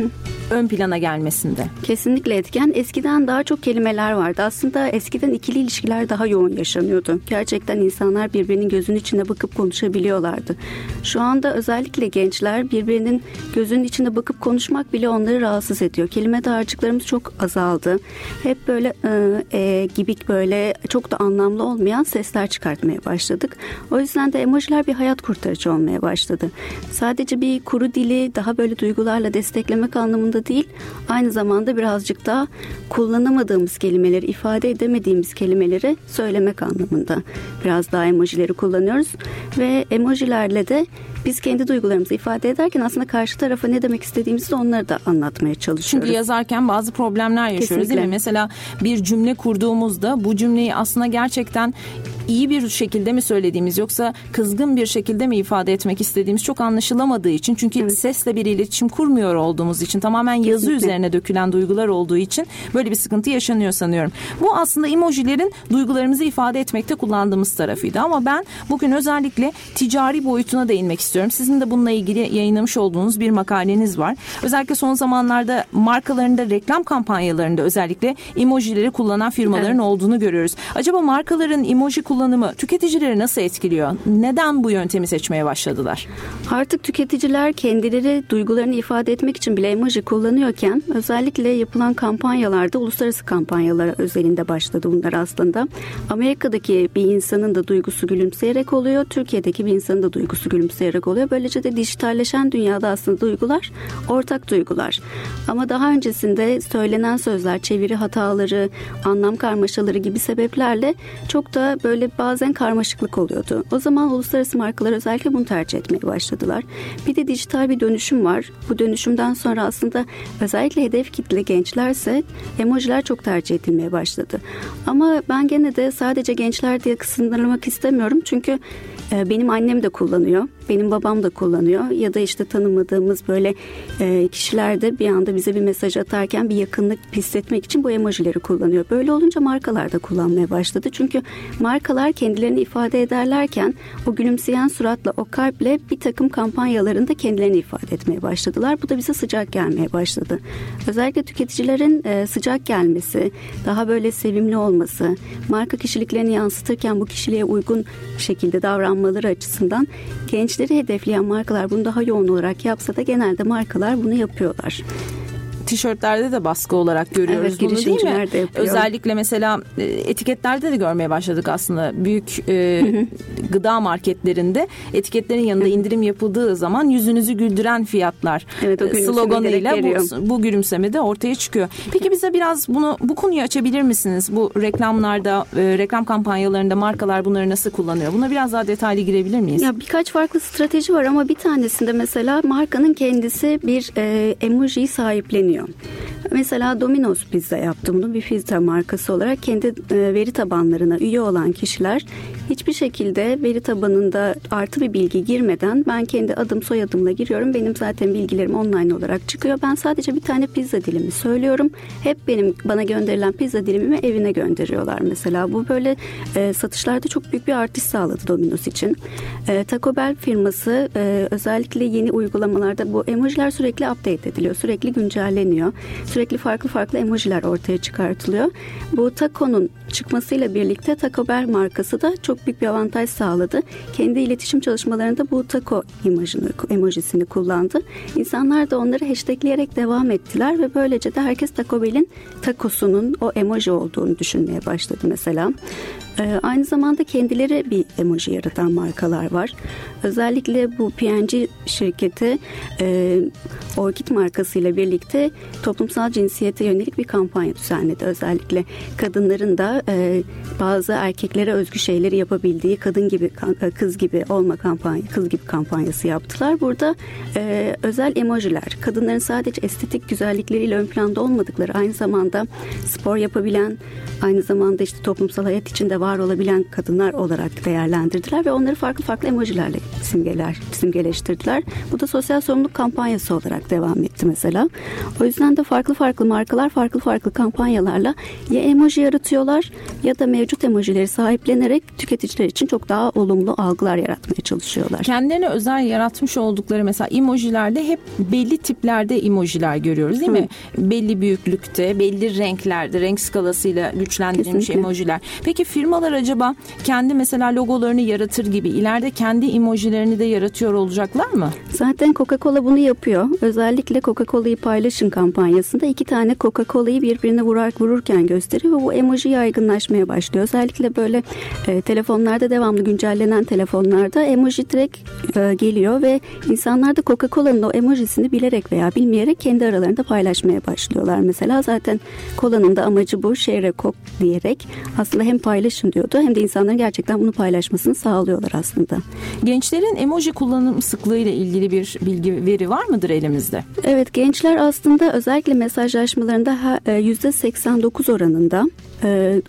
ön plana gelmesinde? Kesinlikle etken. Eskiden daha çok kelimeler vardı. Aslında eskiden ikili ilişkiler daha yoğun yaşanıyordu. Gerçekten insanlar birbirinin gözünün içine bakıp konuşabiliyorlardı. Şu anda özellikle gençler birbirinin gözünün içine bakıp konuşmak bile onları rahatsız ediyor. Kelime dağarcıklarımız çok azaldı. Hep böyle e, e, gibi böyle çok da anlamlı olmayan sesler çıkartmaya başladık. O yüzden de emojiler bir hayat kurtarıcı olmaya başladı. Sadece bir kuru dili daha böyle duygularla desteklemek anlamında değil, aynı zamanda birazcık daha kullanamadığımız kelimeleri, ifade edemediğimiz kelimeleri söylemek anlamında biraz daha emojileri kullanıyoruz ve emojilerle de biz kendi duygularımızı ifade ederken aslında karşı tarafa ne demek istediğimizi onları da anlatmaya çalışıyoruz. Çünkü yazarken bazı problemler yaşıyoruz Kesinlikle. değil mi? Mesela bir cümle kurduğumuzda bu cümleyi aslında gerçekten iyi bir şekilde mi söylediğimiz yoksa kızgın bir şekilde mi ifade etmek istediğimiz çok anlaşılamadığı için çünkü evet. sesle bir iletişim kurmuyor olduğumuz için tamamen yazı Kesinlikle. üzerine dökülen duygular olduğu için böyle bir sıkıntı yaşanıyor sanıyorum. Bu aslında emojilerin duygularımızı ifade etmekte kullandığımız tarafıydı ama ben bugün özellikle ticari boyutuna değinmek istiyorum. Sizin de bununla ilgili yayınlamış olduğunuz bir makaleniz var. Özellikle son zamanlarda markalarında reklam kampanyalarında özellikle emojileri kullanan firmaların evet. olduğunu görüyoruz. Acaba markaların emoji kullanımı tüketicileri nasıl etkiliyor? Neden bu yöntemi seçmeye başladılar? Artık tüketiciler kendileri duygularını ifade etmek için bile emoji kullanıyorken özellikle yapılan kampanyalarda uluslararası kampanyalar özelinde başladı bunlar aslında. Amerika'daki bir insanın da duygusu gülümseyerek oluyor. Türkiye'deki bir insanın da duygusu gülümseyerek oluyor. Böylece de dijitalleşen dünyada aslında duygular ortak duygular. Ama daha öncesinde söylenen sözler, çeviri hataları, anlam karmaşaları gibi sebeplerle çok da böyle böyle bazen karmaşıklık oluyordu. O zaman uluslararası markalar özellikle bunu tercih etmeye başladılar. Bir de dijital bir dönüşüm var. Bu dönüşümden sonra aslında özellikle hedef kitle gençlerse emojiler çok tercih edilmeye başladı. Ama ben gene de sadece gençler diye kısımlamak istemiyorum. Çünkü benim annem de kullanıyor. Benim babam da kullanıyor ya da işte tanımadığımız böyle e, kişiler de bir anda bize bir mesaj atarken bir yakınlık hissetmek için bu emojileri kullanıyor. Böyle olunca markalar da kullanmaya başladı. Çünkü marka markalar kendilerini ifade ederlerken o gülümseyen suratla o kalple bir takım kampanyalarında kendilerini ifade etmeye başladılar. Bu da bize sıcak gelmeye başladı. Özellikle tüketicilerin e, sıcak gelmesi, daha böyle sevimli olması, marka kişiliklerini yansıtırken bu kişiliğe uygun şekilde davranmaları açısından gençleri hedefleyen markalar bunu daha yoğun olarak yapsa da genelde markalar bunu yapıyorlar tişörtlerde de baskı olarak görüyoruz evet, bunu değil mi? De Özellikle mesela e, etiketlerde de görmeye başladık aslında. Büyük e, gıda marketlerinde etiketlerin yanında indirim yapıldığı zaman yüzünüzü güldüren fiyatlar evet, e, sloganıyla bu, bu gülümseme de ortaya çıkıyor. Peki bize biraz bunu bu konuyu açabilir misiniz? Bu reklamlarda, e, reklam kampanyalarında markalar bunları nasıl kullanıyor? Buna biraz daha detaylı girebilir miyiz? Ya birkaç farklı strateji var ama bir tanesinde mesela markanın kendisi bir e, emojiyi sahipleniyor kullanıyor. Mesela Domino's Pizza yaptı bunu bir pizza markası olarak kendi e, veri tabanlarına üye olan kişiler hiçbir şekilde veri tabanında artı bir bilgi girmeden ben kendi adım soyadımla giriyorum. Benim zaten bilgilerim online olarak çıkıyor. Ben sadece bir tane pizza dilimi söylüyorum. Hep benim bana gönderilen pizza dilimimi evine gönderiyorlar mesela. Bu böyle e, satışlarda çok büyük bir artış sağladı Domino's için. E, Taco Bell firması e, özellikle yeni uygulamalarda bu emojiler sürekli update ediliyor. Sürekli güncelleniyor. Sürekli farklı farklı emojiler ortaya çıkartılıyor. Bu taco'nun çıkmasıyla birlikte Taco Bell markası da çok büyük bir avantaj sağladı. Kendi iletişim çalışmalarında bu taco imajını, emojisini kullandı. İnsanlar da onları hashtagleyerek devam ettiler ve böylece de herkes Taco Bell'in takosunun o emoji olduğunu düşünmeye başladı mesela. Ee, aynı zamanda kendileri bir emoji yaratan markalar var. Özellikle bu PNG şirketi e, Orkid markasıyla birlikte toplumsal cinsiyete yönelik bir kampanya düzenledi. Özellikle kadınların da e, bazı erkeklere özgü şeyleri yapabildiği kadın gibi e, kız gibi olma kampanya kız gibi kampanyası yaptılar. Burada e, özel emojiler kadınların sadece estetik güzellikleriyle ön planda olmadıkları aynı zamanda spor yapabilen aynı zamanda işte toplumsal hayat içinde var olabilen kadınlar olarak değerlendirdiler ve onları farklı farklı emojilerle simgeler, simgeleştirdiler. Bu da sosyal sorumluluk kampanyası olarak devam etti mesela. O yüzden de farklı farklı markalar farklı farklı kampanyalarla ya emoji yaratıyorlar ya da mevcut emojileri sahiplenerek tüketiciler için çok daha olumlu algılar yaratmaya çalışıyorlar. Kendilerine özel yaratmış oldukları mesela emojilerde hep belli tiplerde emojiler görüyoruz değil Hı. mi? Belli büyüklükte, belli renklerde, renk skalasıyla güçlendirilmiş Kesinlikle. emojiler. Peki firmalar acaba kendi mesela logolarını yaratır gibi ileride kendi emojilerini de yaratıyor olacaklar mı? Zaten Coca-Cola bunu yapıyor. Özellikle Coca-Cola'yı paylaşın kampanyasında iki tane Coca-Cola'yı birbirine vurar, vururken gösteriyor ve bu emoji yaygınlaşmaya başlıyor. Özellikle böyle e, telefonlarda devamlı güncellenen telefonlarda emoji direkt e, geliyor ve insanlar da Coca-Cola'nın o emojisini bilerek veya bilmeyerek kendi aralarında paylaşmaya başlıyorlar. Mesela zaten kolanın da amacı bu share a diyerek aslında hem paylaşın diyordu hem de insanların gerçekten bunu paylaşmasını sağlıyorlar aslında. Gençlerin emoji kullanım sıklığı ile ilgili bir bilgi veri var mıdır elimizde? Evet gençler aslında özellikle mesajlaşmalarında %89 e, oranında e,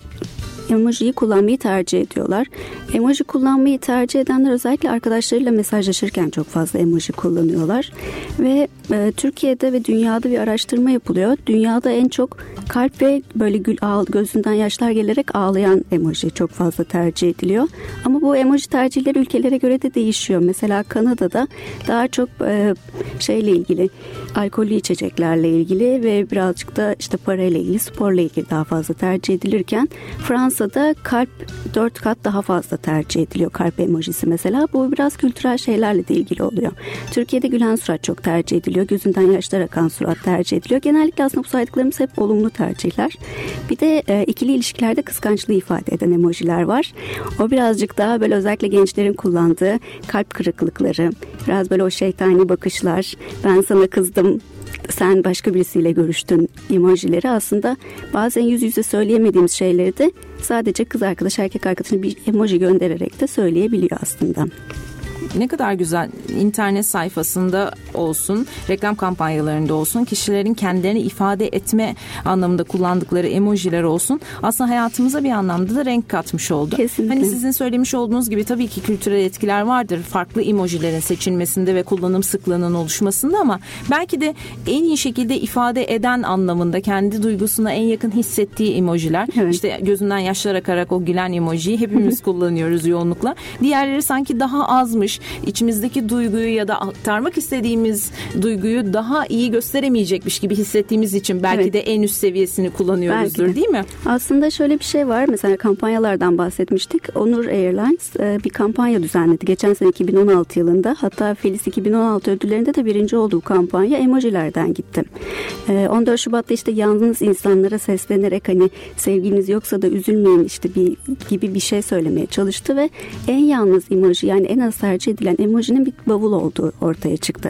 emojiyi kullanmayı tercih ediyorlar. Emoji kullanmayı tercih edenler özellikle arkadaşlarıyla mesajlaşırken çok fazla emoji kullanıyorlar. Ve e, Türkiye'de ve dünyada bir araştırma yapılıyor. Dünyada en çok kalp ve böyle gül gözünden yaşlar gelerek ağlayan emoji çok fazla tercih ediliyor. Ama bu emoji tercihleri ülkelere göre de değişiyor. Mesela Kanada'da daha çok e, şeyle ilgili alkollü içeceklerle ilgili ve birazcık da işte parayla ilgili sporla ilgili daha fazla tercih edilirken Fransa'da kalp dört kat daha fazla tercih ediliyor kalp emojisi mesela. Bu biraz kültürel şeylerle de ilgili oluyor. Türkiye'de gülen surat çok tercih ediliyor. Gözünden yaşlar akan surat tercih ediliyor. Genellikle aslında bu saydıklarımız hep olumlu tercihler. Bir de e, ikili ilişkilerde kıskançlığı ifade eden emojiler var. O birazcık daha böyle özellikle gençlerin kullandığı kalp kırıklıkları, biraz böyle o şeytani bakışlar, ben sana kızdım sen başka birisiyle görüştün emojileri aslında bazen yüz yüze söyleyemediğimiz şeyleri de sadece kız arkadaş erkek arkadaşına bir emoji göndererek de söyleyebiliyor aslında. Ne kadar güzel internet sayfasında olsun, reklam kampanyalarında olsun, kişilerin kendilerini ifade etme anlamında kullandıkları emojiler olsun. Aslında hayatımıza bir anlamda da renk katmış oldu. Kesinlikle. Hani sizin söylemiş olduğunuz gibi tabii ki kültürel etkiler vardır. Farklı emojilerin seçilmesinde ve kullanım sıklığının oluşmasında ama belki de en iyi şekilde ifade eden anlamında kendi duygusuna en yakın hissettiği emojiler. Evet. İşte gözünden yaşlar akarak o gülen emojiyi hepimiz kullanıyoruz yoğunlukla. Diğerleri sanki daha azmış. İçimizdeki duyguyu ya da aktarmak istediğimiz duyguyu daha iyi gösteremeyecekmiş gibi hissettiğimiz için belki evet. de en üst seviyesini kullanıyoruzdur değil mi? Aslında şöyle bir şey var. Mesela kampanyalardan bahsetmiştik. Onur Airlines e, bir kampanya düzenledi. Geçen sene 2016 yılında. Hatta Felis 2016 ödüllerinde de birinci olduğu kampanya emojilerden gitti. 14 e, Şubat'ta işte yalnız insanlara seslenerek hani sevginiz yoksa da üzülmeyin işte bir gibi bir şey söylemeye çalıştı ve en yalnız emoji yani en az tercih edilen emojinin bir bavul olduğu ortaya çıktı.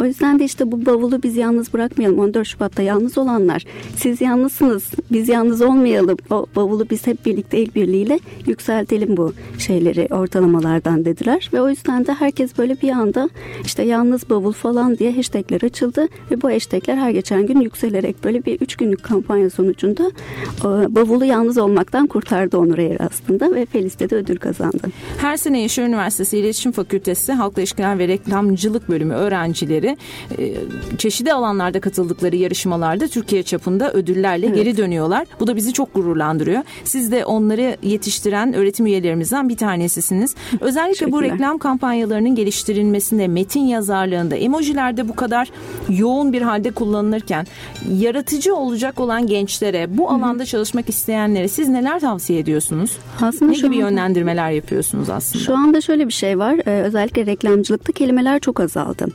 O yüzden de işte bu bavulu biz yalnız bırakmayalım. 14 Şubat'ta yalnız olanlar siz yalnızsınız biz yalnız olmayalım. O bavulu biz hep birlikte el birliğiyle yükseltelim bu şeyleri ortalamalardan dediler. Ve o yüzden de herkes böyle bir anda işte yalnız bavul falan diye hashtagler açıldı ve bu hashtagler her geçen gün yükselerek böyle bir üç günlük kampanya sonucunda e, bavulu yalnız olmaktan kurtardı Onur Eğer aslında ve Felis'te de ödül kazandı. Her sene Yaşar Üniversitesi İletişim Fakültesi Halkla İlişkiler ve Reklamcılık Bölümü öğrencileri e, çeşitli alanlarda katıldıkları yarışmalarda Türkiye çapında ödüllerle evet. geri dönüyorlar. Bu da bizi çok gururlandırıyor. Siz de onları yetiştiren öğretim üyelerimizden bir tanesisiniz. Özellikle bu reklam kampanyalarının geliştirilmesinde, metin yazarlığında, emojilerde bu kadar yoğun bir halde kullanılırken yaratıcı olacak olan gençlere, bu alanda çalışmak isteyenlere siz neler tavsiye ediyorsunuz? Aslında ne gibi anda, yönlendirmeler yapıyorsunuz aslında? Şu anda şöyle bir şey var. Ee, özellikle reklamcılıkta kelimeler çok azaldı.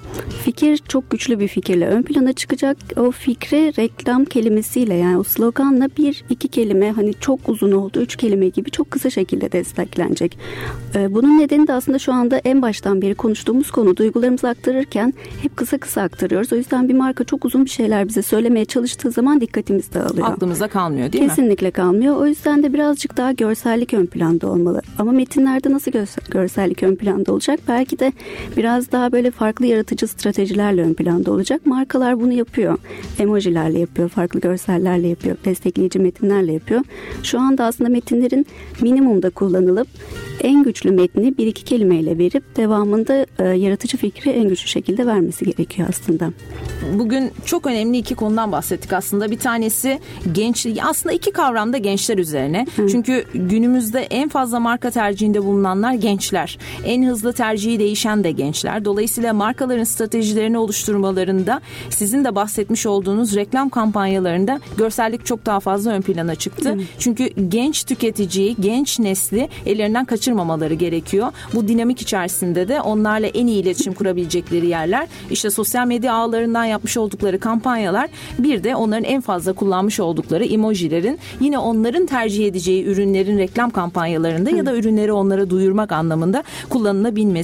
Fikir çok güçlü bir fikirle ön plana çıkacak. O fikri reklam kelimesiyle yani o sloganla bir iki kelime hani çok uzun oldu üç kelime gibi çok kısa şekilde desteklenecek. Ee, bunun nedeni de aslında şu anda en baştan beri konuştuğumuz konu duygularımızı aktarırken hep kısa kısa aktarıyoruz. O yüzden bir marka çok uzun bir şeyler bize söylemeye çalıştığı zaman dikkatimiz dağılıyor. Aklımızda kalmıyor değil Kesinlikle mi? Kesinlikle kalmıyor. O yüzden de birazcık daha görsellik ön planda olmalı. Ama metinlerde nasıl görsellik ön planda olacak? Belki de biraz daha böyle farklı yaratıcı stratejilerle ön planda olacak. Markalar bunu yapıyor. Emojilerle yapıyor, farklı görsellerle yapıyor, destekleyici metinlerle yapıyor. Şu anda aslında metinlerin minimumda kullanılıp en güçlü metni bir iki kelimeyle verip devamında e, yaratıcı fikri en güçlü şekilde vermesi gerekiyor aslında. Bugün çok önemli iki konudan bahsettik aslında. Bir tanesi gençlik. Aslında iki kavram da gençler üzerine. Hı. Çünkü günümüzde en fazla marka tercihinde bulunanlar gençler. En hızlı tercihi değişen de gençler. Dolayısıyla markaların stratejilerini oluşturmalarında sizin de bahsetmiş olduğunuz reklam kampanyalarında görsellik çok daha fazla ön plana çıktı. Hı. Çünkü genç tüketiciyi, genç nesli ellerinden kaçırmamaları gerekiyor. Bu dinamik içerisinde de onlarla en iyi iletişim kurabilecekleri yerler işte sosyal medya ağlarından yapmış oldukları kampanyalar bir de onların en fazla kullanmış oldukları emojilerin yine onların tercih edeceği ürünlerin reklam kampanyalarında Hı. ya da ürünleri onlara duyurmak anlamında kullanılabilmesi.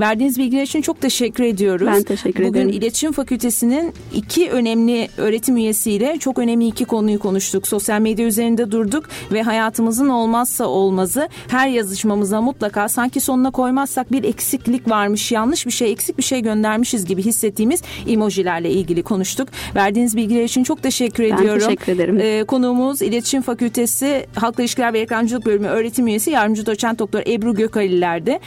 Verdiğiniz bilgiler için çok teşekkür ediyoruz. Ben teşekkür Bugün ederim. Bugün İletişim Fakültesi'nin iki önemli öğretim üyesiyle çok önemli iki konuyu konuştuk. Sosyal medya üzerinde durduk ve hayatımızın olmazsa olmazı her yazışmamıza mutlaka sanki sonuna koymazsak bir eksiklik varmış, yanlış bir şey, eksik bir şey göndermişiz gibi hissettiğimiz emojilerle ilgili konuştuk. Verdiğiniz bilgiler için çok teşekkür ben ediyorum. Ben teşekkür ederim. Ee, konuğumuz İletişim Fakültesi Halkla İlişkiler ve Reklamcılık Bölümü öğretim üyesi yardımcı doçent doktor Ebru Gökaliller'de.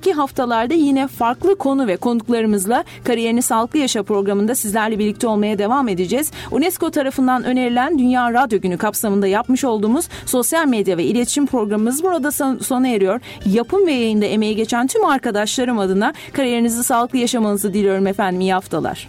Önümüzdeki haftalarda yine farklı konu ve konuklarımızla Kariyerini Sağlıklı Yaşa programında sizlerle birlikte olmaya devam edeceğiz. UNESCO tarafından önerilen Dünya Radyo Günü kapsamında yapmış olduğumuz sosyal medya ve iletişim programımız burada sona eriyor. Yapım ve yayında emeği geçen tüm arkadaşlarım adına kariyerinizi sağlıklı yaşamanızı diliyorum efendim. İyi haftalar.